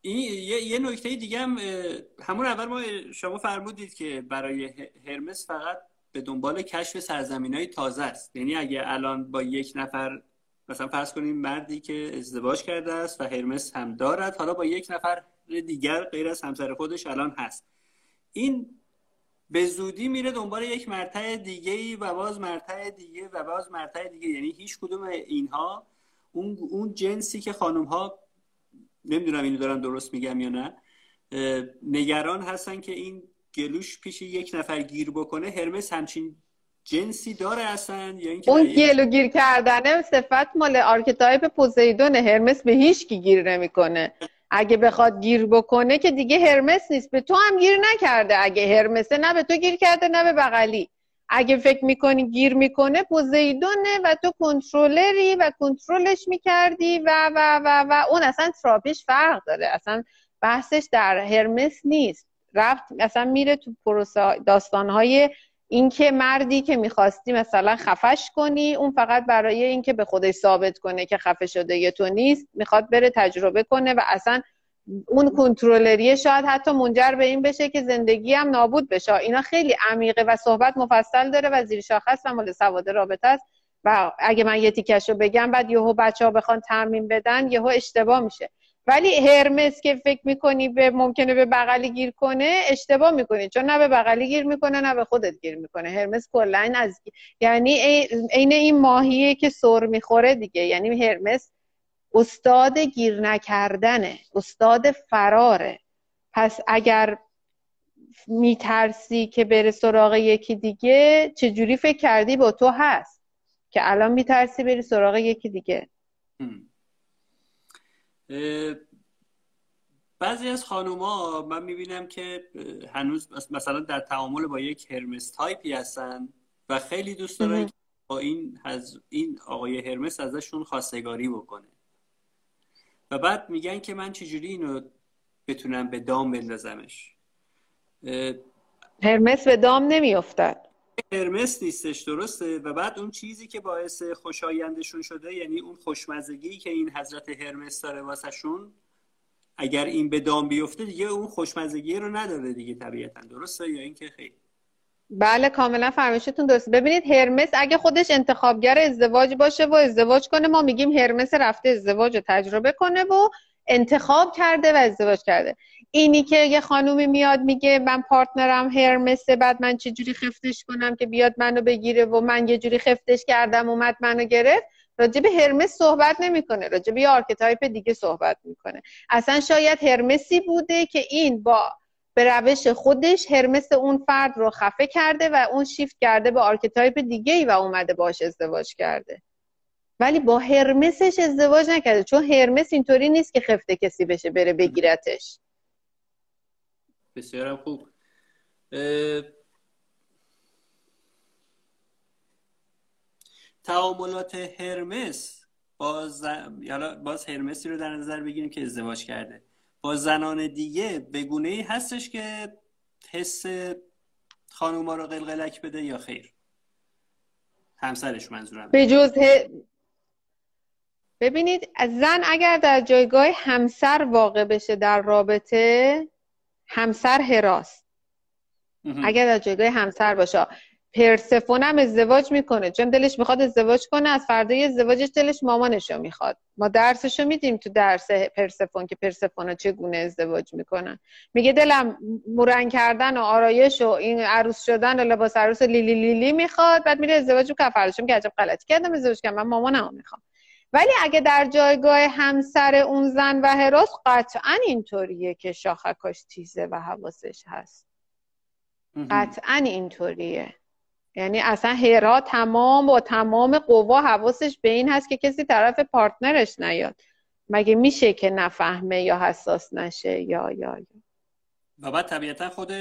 این یه, یه نکته دیگه هم همون اول ما شما فرمودید که برای هرمس فقط به دنبال کشف سرزمین های تازه است. یعنی اگه الان با یک نفر مثلا فرض کنیم مردی که ازدواج کرده است و هرمس هم دارد حالا با یک نفر دیگر غیر از همسر خودش الان هست. این به زودی میره دنبال یک مرتع دیگه ای و باز مرتع دیگه و باز مرتع دیگه. یعنی هیچ کدوم اینها اون اون جنسی که خانم ها نمی‌دونم اینو دارم درست میگم یا نه نگران هستن که این گلوش پیش یک نفر گیر بکنه. هرمس همچین جنسی داره اصلا؟ یا اینکه اون گلو گیر کردنه صفت مال archetype پوزیدون هرمس به هیچ کی گیر نمی‌کنه. اگه بخواد گیر بکنه که دیگه هرمس نیست. به تو هم گیر نکرده. اگه هرمسه نه به تو گیر کرده نه به بغلی. اگه فکر می‌کنی گیر می‌کنه پوزیدونه و تو کنترلری و کنترلش می‌کردی و و و و. اون اصلا تراپیش فرق داره. اصلا بحثش در هرمس نیست. رفت اصلا میره تو داستانهای اینکه مردی که می‌خواستی مثلا خفش کنی اون فقط برای اینکه به خودش ثابت کنه که خفه شده یه تو نیست می‌خواد بره تجربه کنه و اصلا اون کنترلریه شاید حتی منجر به این بشه که زندگی هم نابود بشه. اینا خیلی عمیقه و صحبت مفصل داره و زیر شاخص و مال سواد رابطه است. و اگه من یه تیکش رو بگم بعد یهو بچه ها بخوان ترمین بدن یهو اشتباه میشه. ولی هرمس که فکر می‌کنی به ممکنه به بغلی گیر کنه اشتباه می‌کنی. چون نه به بغلی گیر می‌کنه نه به خودت گیر می‌کنه. هرمس کلا از یعنی عین این ماهیه که سر می‌خوره دیگه. یعنی هرمس استاد گیر نکردنه. استاد فراره. پس اگر میترسی که بره سراغ یکی دیگه چجوری فکر کردی با تو هست؟ که الان میترسی بری سراغ یکی دیگه. بعضی از خانوما من می‌بینم که هنوز مثلا در تعامل با یک هرمس تایپی هستن و خیلی دوست دارن با این, این آقای هرمس ازشون خواستگاری بکنه. و بعد میگن که من چجوری اینو بتونم به دام بندازمش؟ هرمس به دام نمیافتد هرمس نیستش درسته؟ و بعد اون چیزی که باعث خوشایندشون شده یعنی اون خوشمزگی که این حضرت هرمس داره واسهشون اگر این به دام بیفته دیگه اون خوشمزگی رو نداره دیگه طبیعتا. درسته یا اینکه خیلی بله کاملا فرمایشتون درسته ببینید هرمس اگه خودش انتخابگر ازدواج باشه و ازدواج کنه ما میگیم هرمس رفته ازدواج رو تجربه کنه و انتخاب کرده و ازدواج کرده. اینی که یه خانومی میاد میگه من پارتنرم هرمسه بعد من چه جوری خفتش کنم که بیاد منو بگیره و من یه جوری خفتش کردم اومد منو گرفت. راجع به هرمس صحبت نمی‌کنه راجع به یه archetype دیگه صحبت می‌کنه. اصلا شاید هرمسی بوده که این با به روش خودش هرمس اون فرد رو خفه کرده و اون شیفت کرده به archetype دیگه ای و اومده باش ازدواج کرده. ولی با هرمسش ازدواج نکرده چون هرمس اینطوری نیست که خفته کسی بشه بره بگیرتش. بسیارم خوب. تعاملات هرمس باز باز هرمسی رو در نظر بگیریم که ازدواج کرده. با زنان دیگه به گونه ای هستش که حس خانوما رو قلقلک بده یا خیر. همسرش منظورم. به جز ببینید زن اگر در جایگاه همسر واقع بشه در رابطه همسر هراست اگر در جایگاه همسر باشه. پرسفون هم ازدواج می‌کنه. چون دلش می‌خواد ازدواج کنه از فردای ازدواجش دلش مامانشو می‌خواد. ما درسشو میدیم تو درس پرسفون که پرسفونا چگونه ازدواج می‌کنن. میگه دلم مورن کردن و آرایش و این عروس شدن و لباس عروس لیلی لیلی می‌خواد. بعد میره ازدواج که عجب غلطی کردم ازدواج کردم. من مامانمو می‌خوام. ولی اگه در جایگاه همسر اون زن و هراس قطعا اینطوریه که شاخکاش تیزه و حواسش هست. قطعا اینطوریه. یعنی اصلا هرا تمام با تمام قوا حواسش به این هست که کسی طرف پارتنرش نیاد. مگه میشه که نفهمه یا حساس نشه یا یا, یا. و بعد طبیعتا خود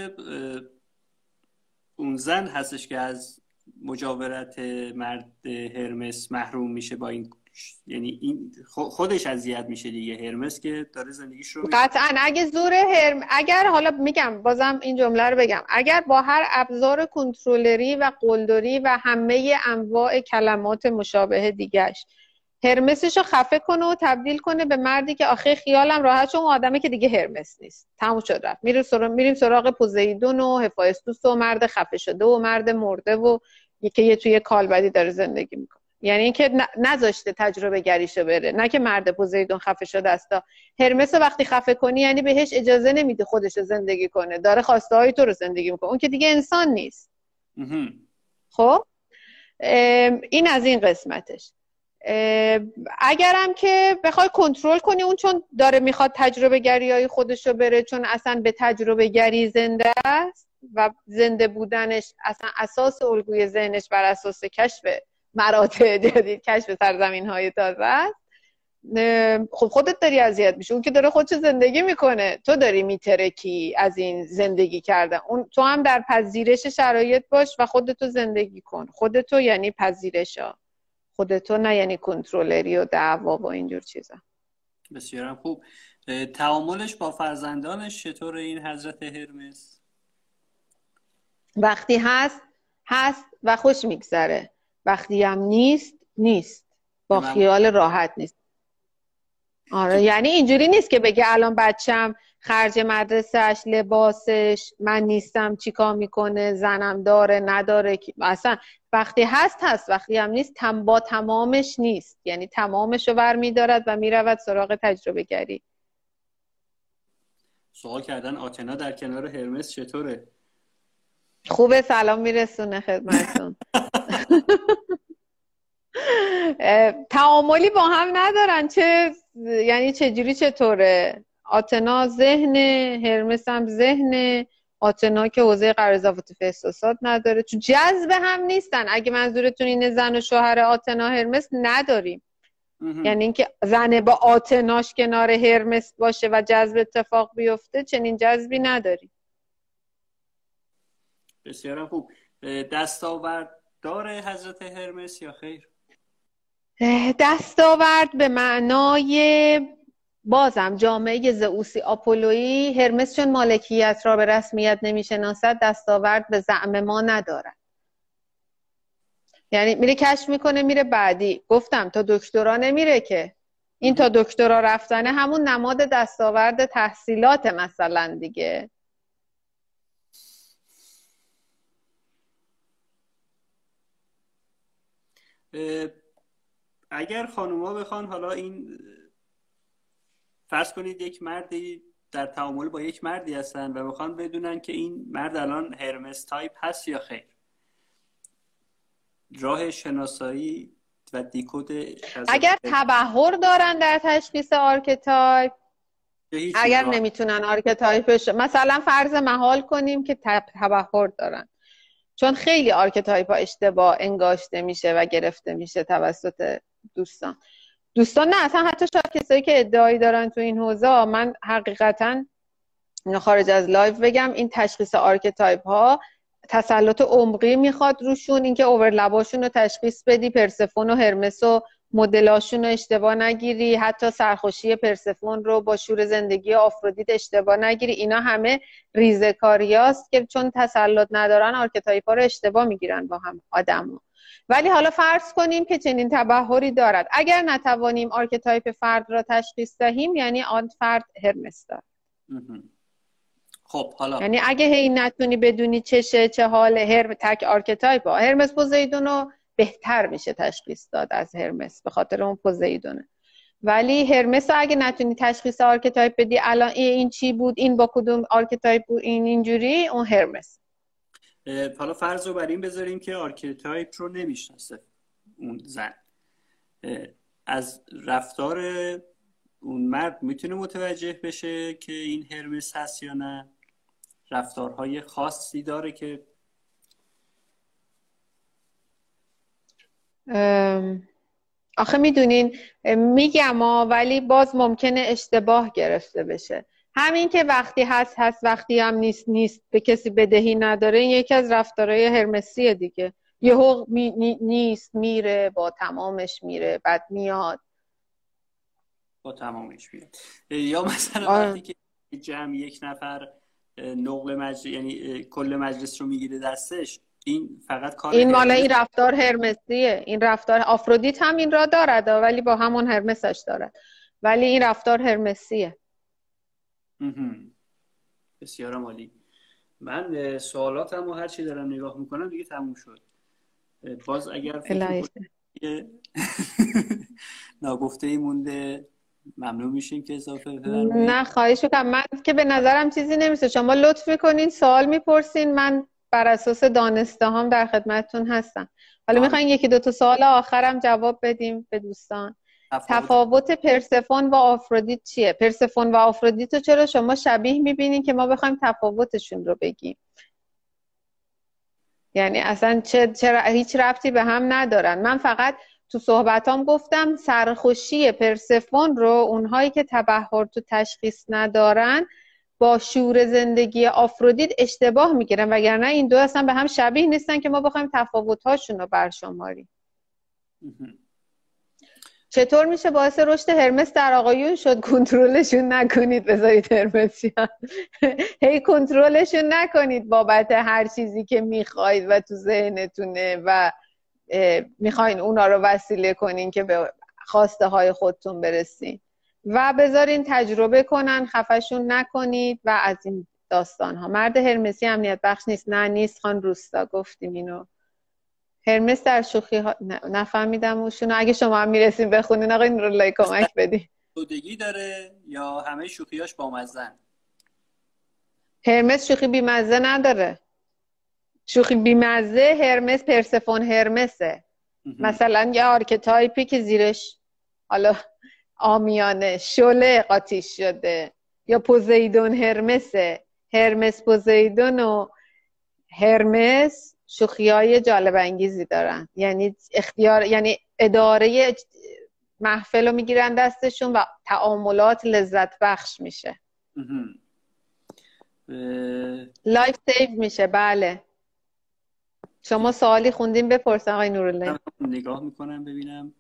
اون زن هستش که از مجاورت مرد هرمس محروم میشه با این یعنی این خودش اذیت میشه دیگه. هرمس که داره زندگیش رو قطعا اگه زور هرم اگر حالا میگم بازم این جمله رو بگم. اگر با هر ابزار کنترلری و قلدری و همه انواع کلمات مشابه دیگهش هرمسش رو خفه کنه و تبدیل کنه به مردی که آخه خیالم راحت چون آدمه که دیگه هرمس نیست. تموم شد رفت. میریم سراغ میریم سراغ پوزیدون و هفایستوس و مرد خفه شده و مرد مرده و یکی یه توی کالبدی داره زندگی می‌کنه. یعنی اینکه نذاشته تجربه گریشو بره. نه که مرد پوزیدون خفه شده است. هرمس وقتی خفه کنی یعنی بهش اجازه نمیده خودش رو زندگی کنه. داره خواسته های تو رو زندگی می‌کنه. اون که دیگه انسان نیست. خب؟ این از این قسمتش. اگرم که بخوای کنترل کنی اون چون داره می‌خواد تجربه گری های خودش رو بره چون اصلا به تجربه گری زنده است و زنده بودنش اصلا اساس الگوی ذهنش بر اساس کشف مراتع جدید کشف سرزمین های تازه است. خب خودت داری اذیت میشه اون که داره خودش زندگی می‌کنه. تو داری میترکی از این زندگی کردن. اون تو هم در پذیرش شرایط باش و خودتو زندگی کن. خودتو یعنی پذیرشا. خودتو نه یعنی کنترلری و دعوا و اینجور چیزا. بسیارم خوب. تعاملش با فرزندانش چطور این حضرت هرمس وقتی هست هست و خوش میگذره. وقتی هم نیست نیست. با خیال راحت نیست. آره یعنی اینجوری نیست که بگه الان بچم خرج مدرسهش لباسش من نیستم چیکار می‌کنه زنم داره نداره اصلا وقتی هست هست. وقتی هم نیست تم با تمامش نیست. یعنی تمامش رو بر میدارد و می‌رود سراغ تجربه گری. سوال کردن آتنا در کنار هرمس چطوره؟ خوبه سلام میرسونه خدمتون [laughs] [laughs] تعاملی با هم ندارن. چه یعنی چجوری چطوره؟ آتنا ذهن هرمس هم ذهن آتنا که حوزه قرارداد احساسات نداره. چون جذب هم نیستن. اگه منظورتون اینه زن و شوهر آتنا هرمس نداریم. یعنی اینکه زن با آتناش کنار هرمس باشه و جذب اتفاق بیفته چنین جذبی نداریم. بسیار خوب. دستاورد داره حضرت هرمس یا خیر؟ دستاورد به معنای بازم جامعه زئوسی آپولویی هرمس چون مالکیت را به رسمیت نمی‌شناسد دستاورد به زعم ما ندارد. یعنی میره کشف می‌کنه میره بعدی. گفتم تا دکترا نمیره که. این تا دکترا رفتنه همون نماد دستاورد تحصیلات مثلا دیگه. اگر خانوما بخوان حالا این فرض کنید یک مردی در تعامل با یک مردی هستن و بخوان بدونن که این مرد الان هرمس تایپ هست یا خیر. راه شناسایی و decode اگر تبحر دارن در تشخیص archetype اگر نمی‌تونن archetype ش مثلا فرض محال کنیم که تبحر دارن. چون خیلی archetype ها اشتباه انگاشته میشه و گرفته میشه توسط دوستان. دوستان نه اصلا حتی شاید کسایی که ادعایی دارن تو این حوزه من حقیقتا خارج از live بگم این تشخیص archetype ها تسلط عمیقی می‌خواد روشون اینکه overlap اشون رو تشخیص بدی پرسفون و هرمس و مدلاشون رو اشتباه نگیری حتی سرخوشی پرسفون رو با شور زندگی آفرودیت اشتباه نگیری. اینا همه ریزکاریاست که چون تسلط ندارن archetype ها رو اشتباه می‌گیرن با هم آدم ولی حالا فرض کنیم که چنین تبحری دارد. اگر نتوانیم archetype فرد را تشخیص دهیم یعنی آن فرد هرمس دارد. خب حالا یعنی اگه هی نتونی بدونی چشه چه حال هرم تک archetype ها. هرمس پوزیدون بهتر میشه تشخیص داد از هرمس به خاطر اون پوزیدونه ولی هرمس اگه نتونی تشخیص archetype بدی الان این چی بود این با کدوم archetype بود این اینجوری اون هرمس. حالا فرض رو بر این بذاریم که archetype رو نمی‌شناسه اون زن. از رفتار اون مرد می‌تونه متوجه بشه که این هرمس هست یا نه. رفتارهای خاصی داره که آخه می‌دونین میگم ولی باز ممکنه اشتباه گرفته بشه. همین که وقتی هست هست. وقتی هم نیست نیست. به کسی بدهی نداره این یکی از رفتارهای هرمسیه دیگه. یهو می نیست میره با تمامش میره بعد میاد. با تمامش میاد. یا مثلا آره. وقتی که جمع یک نفر نقل مجلس یعنی کل مجلس رو می‌گیره دستش این فقط کار این مالا این رفتار هرمسیه این رفتار آفرودیت هم این را دارد ولی با همون هرمسش دارد. ولی این رفتار هرمسیه بسیار عالی. من سوالاتم و هر چی دارم نگاه می‌کنم دیگه تموم شد. باز اگر [laughs] ناگفته ای مونده ممنون میشیم که اضافه نه خواهش می‌کنم. من که به نظرم چیزی نمیشه شما لطف می‌کنین سوال می‌پرسین من بر اساس دانسته هم در خدمتتون هستم. حالا می‌خواین یکی دو تا سوال آخرم جواب بدیم به دوستان. تفاوت پرسفون و آفرودیت چیه؟ پرسفون و آفرودیت رو چرا شما شبیه می‌بینین که ما بخوایم تفاوتشون رو بگیم؟ یعنی اصلا چرا هیچ ربطی به هم ندارن. من فقط تو صحبتام گفتم سرخوشی پرسفون رو اونهایی که تبهر تو تشخیص ندارن با شور زندگی آفرودیت اشتباه می‌گیرن وگرنه این دو اصلا به هم شبیه نیستن که ما بخوایم تفاوتهاشون رو برشماریم. چطور میشه باعث رشد هرمس در آقایون شد کنترلشون نکنید؟ بذارید هرمسیان هی کنترلشون نکنید بابت هر چیزی که می‌خواید و تو ذهنتونه و می‌خواین اونا رو وسیله کنین که به خواسته های خودتون برسین. و بذارین تجربه کنن خفشون نکنید و از این داستان ها مرد هرمسی امنیت بخش نیست. نه نیست خان روستا. گفتیم اینو. هرمس در شوخی ها نفهمیدم اوشون اگه شما هم می‌رسیم بخونین آقای نورالله کمک بدی سودگی داره یا همه شوخیاش با مزن هرمس شوخی بیمزه نداره. شوخی بیمزه هرمس پرسفون هرمسه. مثلا یه آرکتایپی که زیرش حالا آمیانه شله قاطیش شده. یا پوزیدون هرمسه. هرمس پوزیدون و هرمس شوخی های جالب انگیزی دارن. یعنی اختیار یعنی اداره محفل رو می‌گیرن دستشون و تعاملات لذت بخش میشه. live save میشه. بله. شما سوالی خوندیم بپرسن آقای نورالله نگاه می‌کنم ببینم.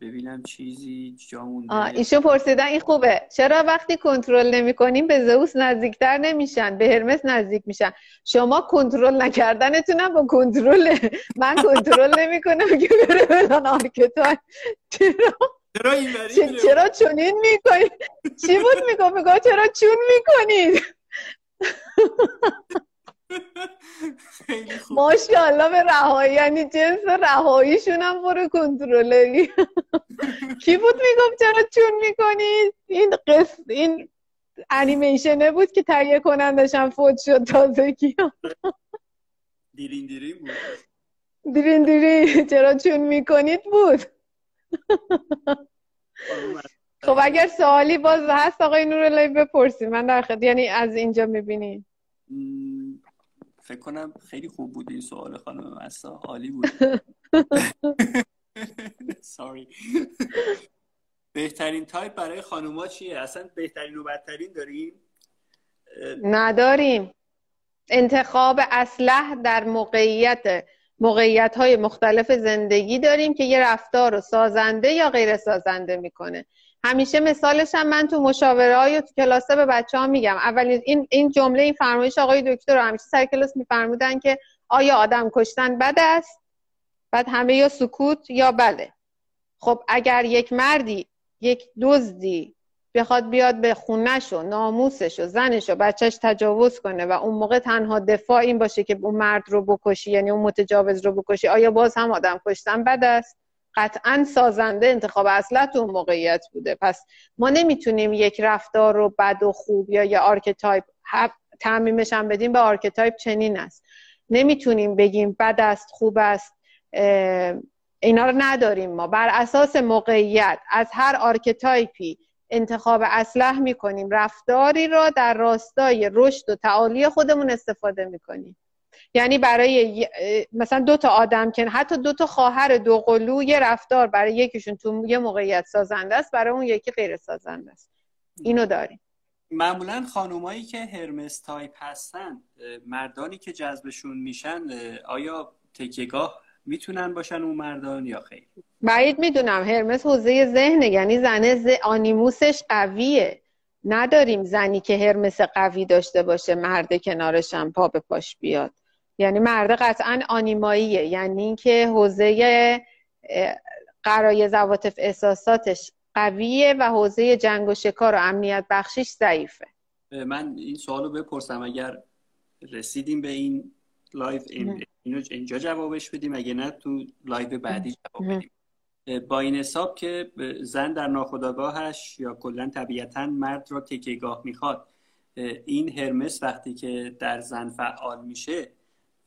ببینم چیزی جا ایشو پرسیدن این خوبه. چرا وقتی کنترل نمی کنیم به زئوس نزدیکتر نمیشن؟ به هرمس نزدیک میشن. شما کنترل نکردنتونم با کنترل. من کنترل نمی کنم که بره بلان چرا؟ چرا این چرا چونین می‌کنید چی بود میگو میگو چرا چون می‌کنید [laughs] ماشاءالله به رهایی یعنی جنس رهاییشون هم برو کنترلری [laughs] کی بود می‌گفت چرا چون می‌کنید این قص این انیمیشنه بود که تهیه کنندشم فوت شد تازگی. [laughs] دیرین دیرین بود. دیرین دیرین. چرا چون می‌کنید بود. خب اگر سوالی باز هست آقای نور بپرسید. من در خد... یعنی از اینجا می‌بینید فکر کنم خیلی خوب بود این سوال خانم مسا. عالی بود. [laughs] ساری بهترین تایپ برای خانوما چیه؟ اصلا بهترین و بدترین داریم؟ نداریم. انتخاب اصلح در موقعیت موقعیت های مختلف زندگی داریم که یه رفتار رو سازنده یا غیر سازنده می‌کنه. همیشه مثالش هم من تو مشاوره های تو کلاسه به بچه ها میگم. اولین این این جمله این فرمایش آقای دکتر رو همیشه سر کلاس میفرمودن که آیا آدم کشتن بد است؟ بعد همه یا سکوت یا بله. خب اگر یک مردی یک دزدی بخواد بیاد به خونش و ناموسش و زنش و بچهش تجاوز کنه و اون موقع تنها دفاع این باشه که اون مرد رو بکشی یعنی اون متجاوز رو بکشی آیا باز هم آدم کشتن بد است؟ قطعا سازنده انتخاب اصلح تو اون موقعیت بوده. پس ما نمی‌تونیم یک رفتار رو بد و خوب یا یه archetype تعمیمش هم بدیم به archetype چنین است. نمی‌تونیم بگیم بد است خوب است اینا رو نداریم ما. بر اساس موقعیت از هر archetype ی انتخاب اصلح می‌کنیم. رفتاری را در راستای رشد و تعالی خودمون استفاده می‌کنیم. یعنی برای مثلا دو تا آدم که حتی دو تا خواهر دو قلو یه رفتار برای یکیشون تو یه موقعیت سازنده است برای اون یکی غیر سازنده است. اینو داریم. معمولا خانومایی که هرمس تایپ هستن مردانی که جذبشون میشن آیا تکیه‌گاه می‌تونن باشن اون مردان یا خیر؟ بعید می‌دونم. هرمس حوزه ذهنه یعنی زنه آنیموسش قویه. نداریم زنی که هرمس قوی داشته باشه مرد کنارش هم پا به پاش بیاد. یعنی مرد قطعا آنیماییه. یعنی اینکه حوزه غرایز و عواطف احساساتش قویه و حوزه جنگ و شکار و امنیت بخشیش ضعیفه. من این سوالو بپرسم. اگر رسیدیم به این live اینو اینجا جوابش بدیم اگه نه تو live بعدی جواب بدیم. با این حساب که زن در ناخودآگاهش یا کلا طبیعتا مرد را تکیه‌گاه می‌خواد این هرمس وقتی که در زن فعال میشه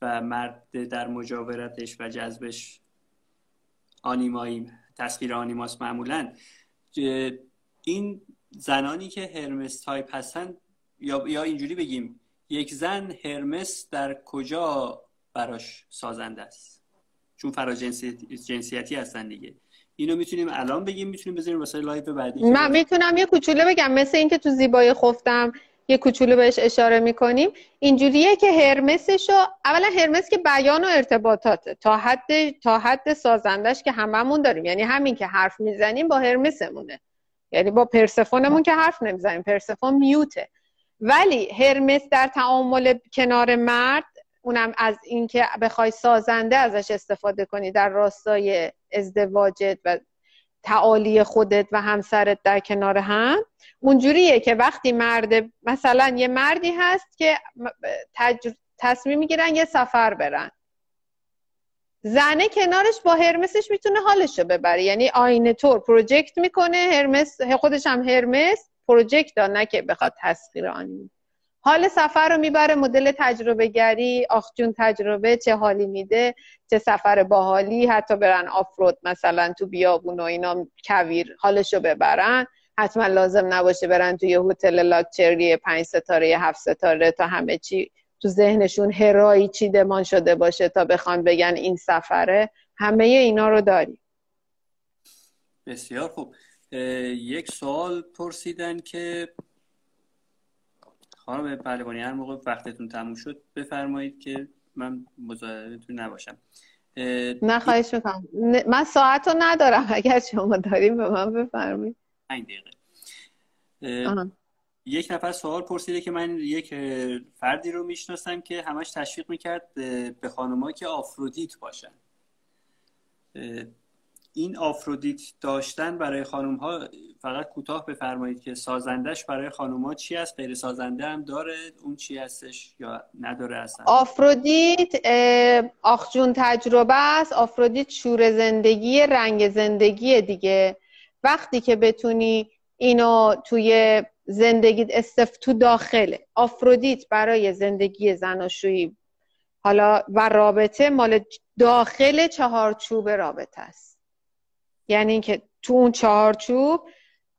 مرد در مجاورتش و جذبش آنیمایی تسخیر آنیماست معمولا. این زنانی که هرمس تایپ هستن یا, یا اینجوری بگیم یک زن هرمس در کجا براش سازنده است؟ چون جنسیتی هستن دیگه. اینو می‌تونیم الان بگیم می‌تونیم بذاریم واسه live بعدی. من می‌تونم یه کوچولو بگم مثل اینکه تو زیبای خفتم یه کوچولو بهش اشاره می‌کنیم. اینجوریه که هرمسشو اولا هرمس که بیان و ارتباطاته. تا حد تا حد سازندش که هممون داریم. یعنی همین که حرف می‌زنیم با هرمسمونه. یعنی با پرسفونمون که حرف نمی‌زنیم. پرسفون میوته. ولی هرمس در تعامل کنار مرد اونم از اینکه بخوای سازنده ازش استفاده کنی در راستای ازدواجت و تعالی خودت و همسرت در کنار هم. اونجوریه که وقتی مرد مثلا یه مردی هست که تصمیم می‌گیرن یه سفر برن. زنه کنارش با هرمسش می‌تونه حالشو ببره. یعنی آینه طور پروژکت می‌کنه هرمس خودش هم هرمس پروژکت نه که بخواد تسخیر آنی. حال سفر رو می‌بره مدل تجربه گری آخجون تجربه چه حالی میده چه سفر باحالی حتی برن آفرود مثلا تو بیابون و اینا کویر حالشو ببرن. حتما لازم نباشه برن توی هتل لاکچری پنج ستاره هفت ستاره تا همه چی. تو ذهنشون هرایی چیدمان شده باشه تا بخوان بگن این سفره. همه اینا رو داریم. بسیار خوب. یک سوال پرسیدن که خانم پهلوانی هر موقع وقتتون تموم شد بفرمایید که من مزاحمتون نباشم. نه خواهش می‌کنم. من ساعت رو ندارم. اگر شما داریم به من بفرمایید. این دقیقه. یک نفر سوال پرسیده که من یک فردی رو می‌شناسم که همش تشویق می‌کرد به خانمایی که آفرودیت باشن. این آفرودیت داشتن برای خانوم ها فقط کوتاه بفرمایید که سازندش برای خانوم ها چی است؟ غیر سازنده هم داره؟ اون چی هستش یا نداره اصلا؟ آفرودیت آخجون تجربه است. آفرودیت شور زندگی رنگ زندگی دیگه. وقتی که بتونی اینو توی زندگی استف تو داخله آفرودیت برای زندگی زناشویی حالا و رابطه مال داخل چهارچوب رابطه است. یعنی اینکه تو اون چهارچوب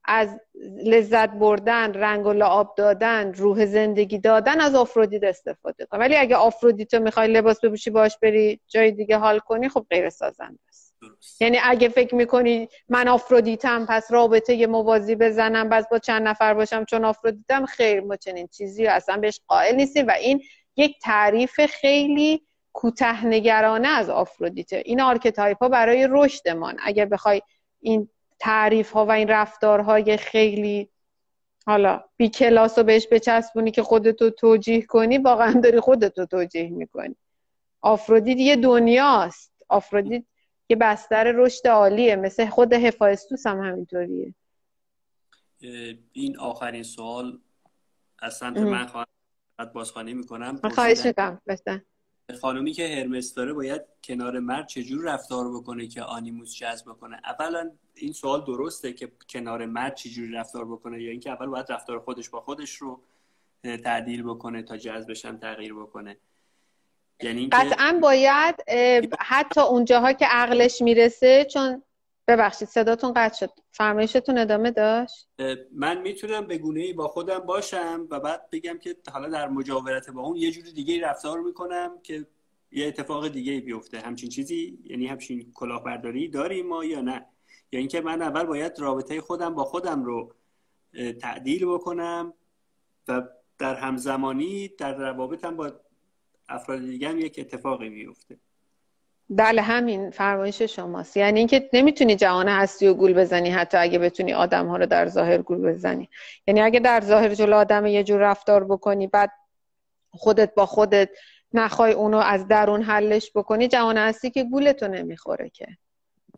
از لذت بردن رنگ و لعاب دادن روح زندگی دادن از آفرودیت استفاده کن ولی اگه آفرودیت رو می‌خوای لباس بپوشی باش بری جای دیگه حال کنی خب غیر سازنده است. یعنی اگه فکر می‌کنی من آفرودیتم پس رابطه یه موازی بزنم بس با چند نفر باشم چون آفرودیتم خیر ما چنین چیزی اصلا بهش قائل نیستیم. و این یک تعریف خیلی کوته نگرانه از آفرودیته. این archetype ها برای رشدمان. اگر بخوای این تعریف ها و این رفتارهای خیلی حالا بی کلاس رو بهش بچسبونی که خودتو توجیه کنی واقعا داری خودتو توجیه می‌کنی. آفرودیت یه دنیاست. آفرودیت یه بستر رشد عالیه. مثل خود هفایستوس هم همینطوریه. این آخرین سوال از سمت من خواهم بازخوانی می‌کنم. خواهش می‌کنم خانومی که هرمس داره باید کنار مرد چجور رفتار بکنه که آنیموس جذب بکنه؟ اولا این سوال درسته که کنار مرد چجوری رفتار بکنه یا اینکه اول باید رفتار خودش با خودش رو تعدیل بکنه تا جذبش هم تغییر بکنه. یعنی قطعا باید حتی اونجاها که عقلش می‌رسه چون ببخشید صداتون قطع شد. فرمایشتون ادامه داشت؟ من می‌تونم به گونه ای با خودم باشم و بعد بگم که حالا در مجاورت با اون یه جوری دیگه رفتار می‌کنم که یه اتفاق دیگه بیفته. همچین چیزی یعنی همچین کلاهبرداری داریم ما یا نه؟ یا اینکه من اول باید رابطه خودم با خودم رو تعدیل بکنم و در همزمانی در روابطم با افراد دیگه هم یک اتفاقی میفته بله همین فرمایش شماست. یعنی اینکه نمی‌تونی جهان هستی و گول بزنی حتی اگه بتونی آدم ها رو در ظاهر گول بزنی. یعنی اگه در ظاهر جلو آدم یه جور رفتار بکنی بعد خودت با خودت نخوای اونو از درون حلش بکنی جهان هستی که گولتو نمی‌خوره که.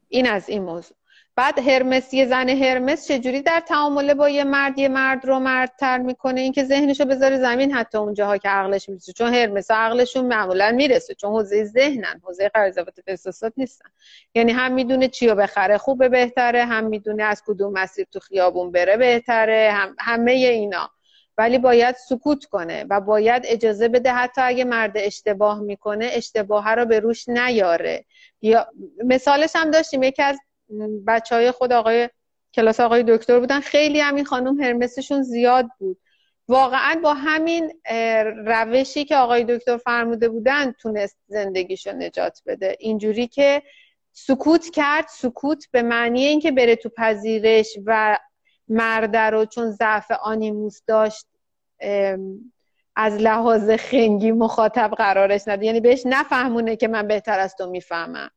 این از این موضوع. بعد هرمس یه زن هرمس چجوری در تعامله با یه مرد یه مرد رو مردتر می‌کنه؟ اینکه ذهنشو بذاره زمین حتی اونجاها که عقلش می‌رسه. چون هرمس عقلشون معمولا می‌رسه چون حوزه ذهنن حوزه قرضاوت احساسات نیستن. یعنی هم می‌دونه چی رو بخره خوبه بهتره هم می‌دونه از کدوم مسیر تو خیابون بره بهتره هم همه اینا. ولی باید سکوت کنه و باید اجازه بده حتی اگه مرد اشتباه می‌کنه اشتباه رو به روش نیاره. یا مثالش هم داشتیم یکی از بچه های خود آقای کلاس آقای دکتر بودن. خیلی همین خانم هرمسشون زیاد بود. واقعا با همین روشی که آقای دکتر فرموده بودن تونست زندگیشو نجات بده. اینجوری که سکوت کرد سکوت به معنی اینکه بره تو پذیرش و مرده رو چون ضعف آنیموس داشت از لحاظ خنگی مخاطب قرارش نده یعنی بهش نفهمونه که من بهتر از تو می‌فهمم.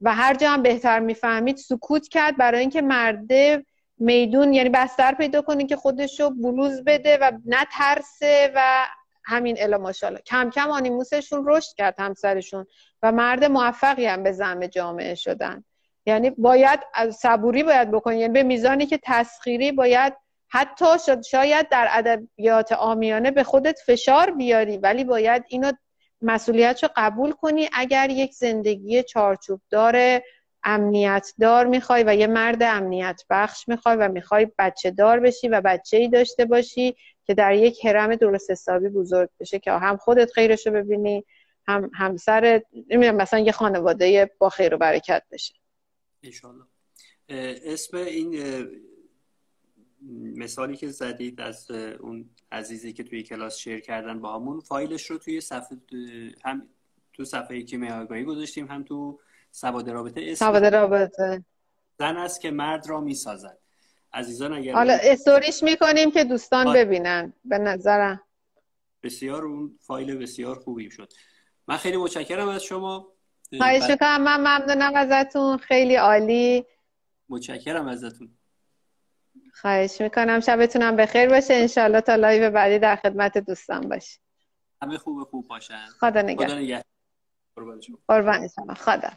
و هر جا هم بهتر می‌فهمید سکوت کرد برای اینکه مرده میدون یعنی بستر پیدا کنه که خودشو بلوز بده و نترسه و همین الا ماشاءالله. کم کم آنیموسشون رشد کرد همسرشون و مرد موفقی هم به زم جامعه شدن. یعنی باید صبوری باید بکنی. یعنی به میزانی که تسخیری باید حتی شاید در ادبیات آمیانه به خودت فشار بیاری ولی باید اینو مسئولیت رو قبول کنی. اگر یک زندگی چارچوب داره امنیت دار می‌خوای و یه مرد امنیت بخش می‌خوای و می‌خوای بچه دار بشی و بچه ای داشته باشی که در یک حرم درست حسابی بزرگ بشه که هم خودت خیرش رو ببینی هم همسر نمی‌دونم مثلا یه خانواده با خیر و برکت بشه. انشالله اسم این مثالی که زدید از اون عزیزی که توی کلاس شیر کردن با همون فایلش رو توی صفحه هم تو صفحه که آگاهی گذاشتیم هم تو سواد رابطه اسم. سواد رابطه. زن است که مرد را می‌سازد. عزیزان اگر حالا استوریش می‌کنیم که دوستان آره. ببینن به نظرم. بسیار اون فایل بسیار خوبی شد. من خیلی متشکرم از شما. خواهش می‌کنم. من ممنونم ازتون. خیلی عالی. متشکرم ازتون. خواهش می‌کنم. شبتونم بخیر باشه. انشالله تا live بعدی در خدمت دوستان باشه همه خوب خوب باشن. خدا نگهدار. قربان شما. خدا.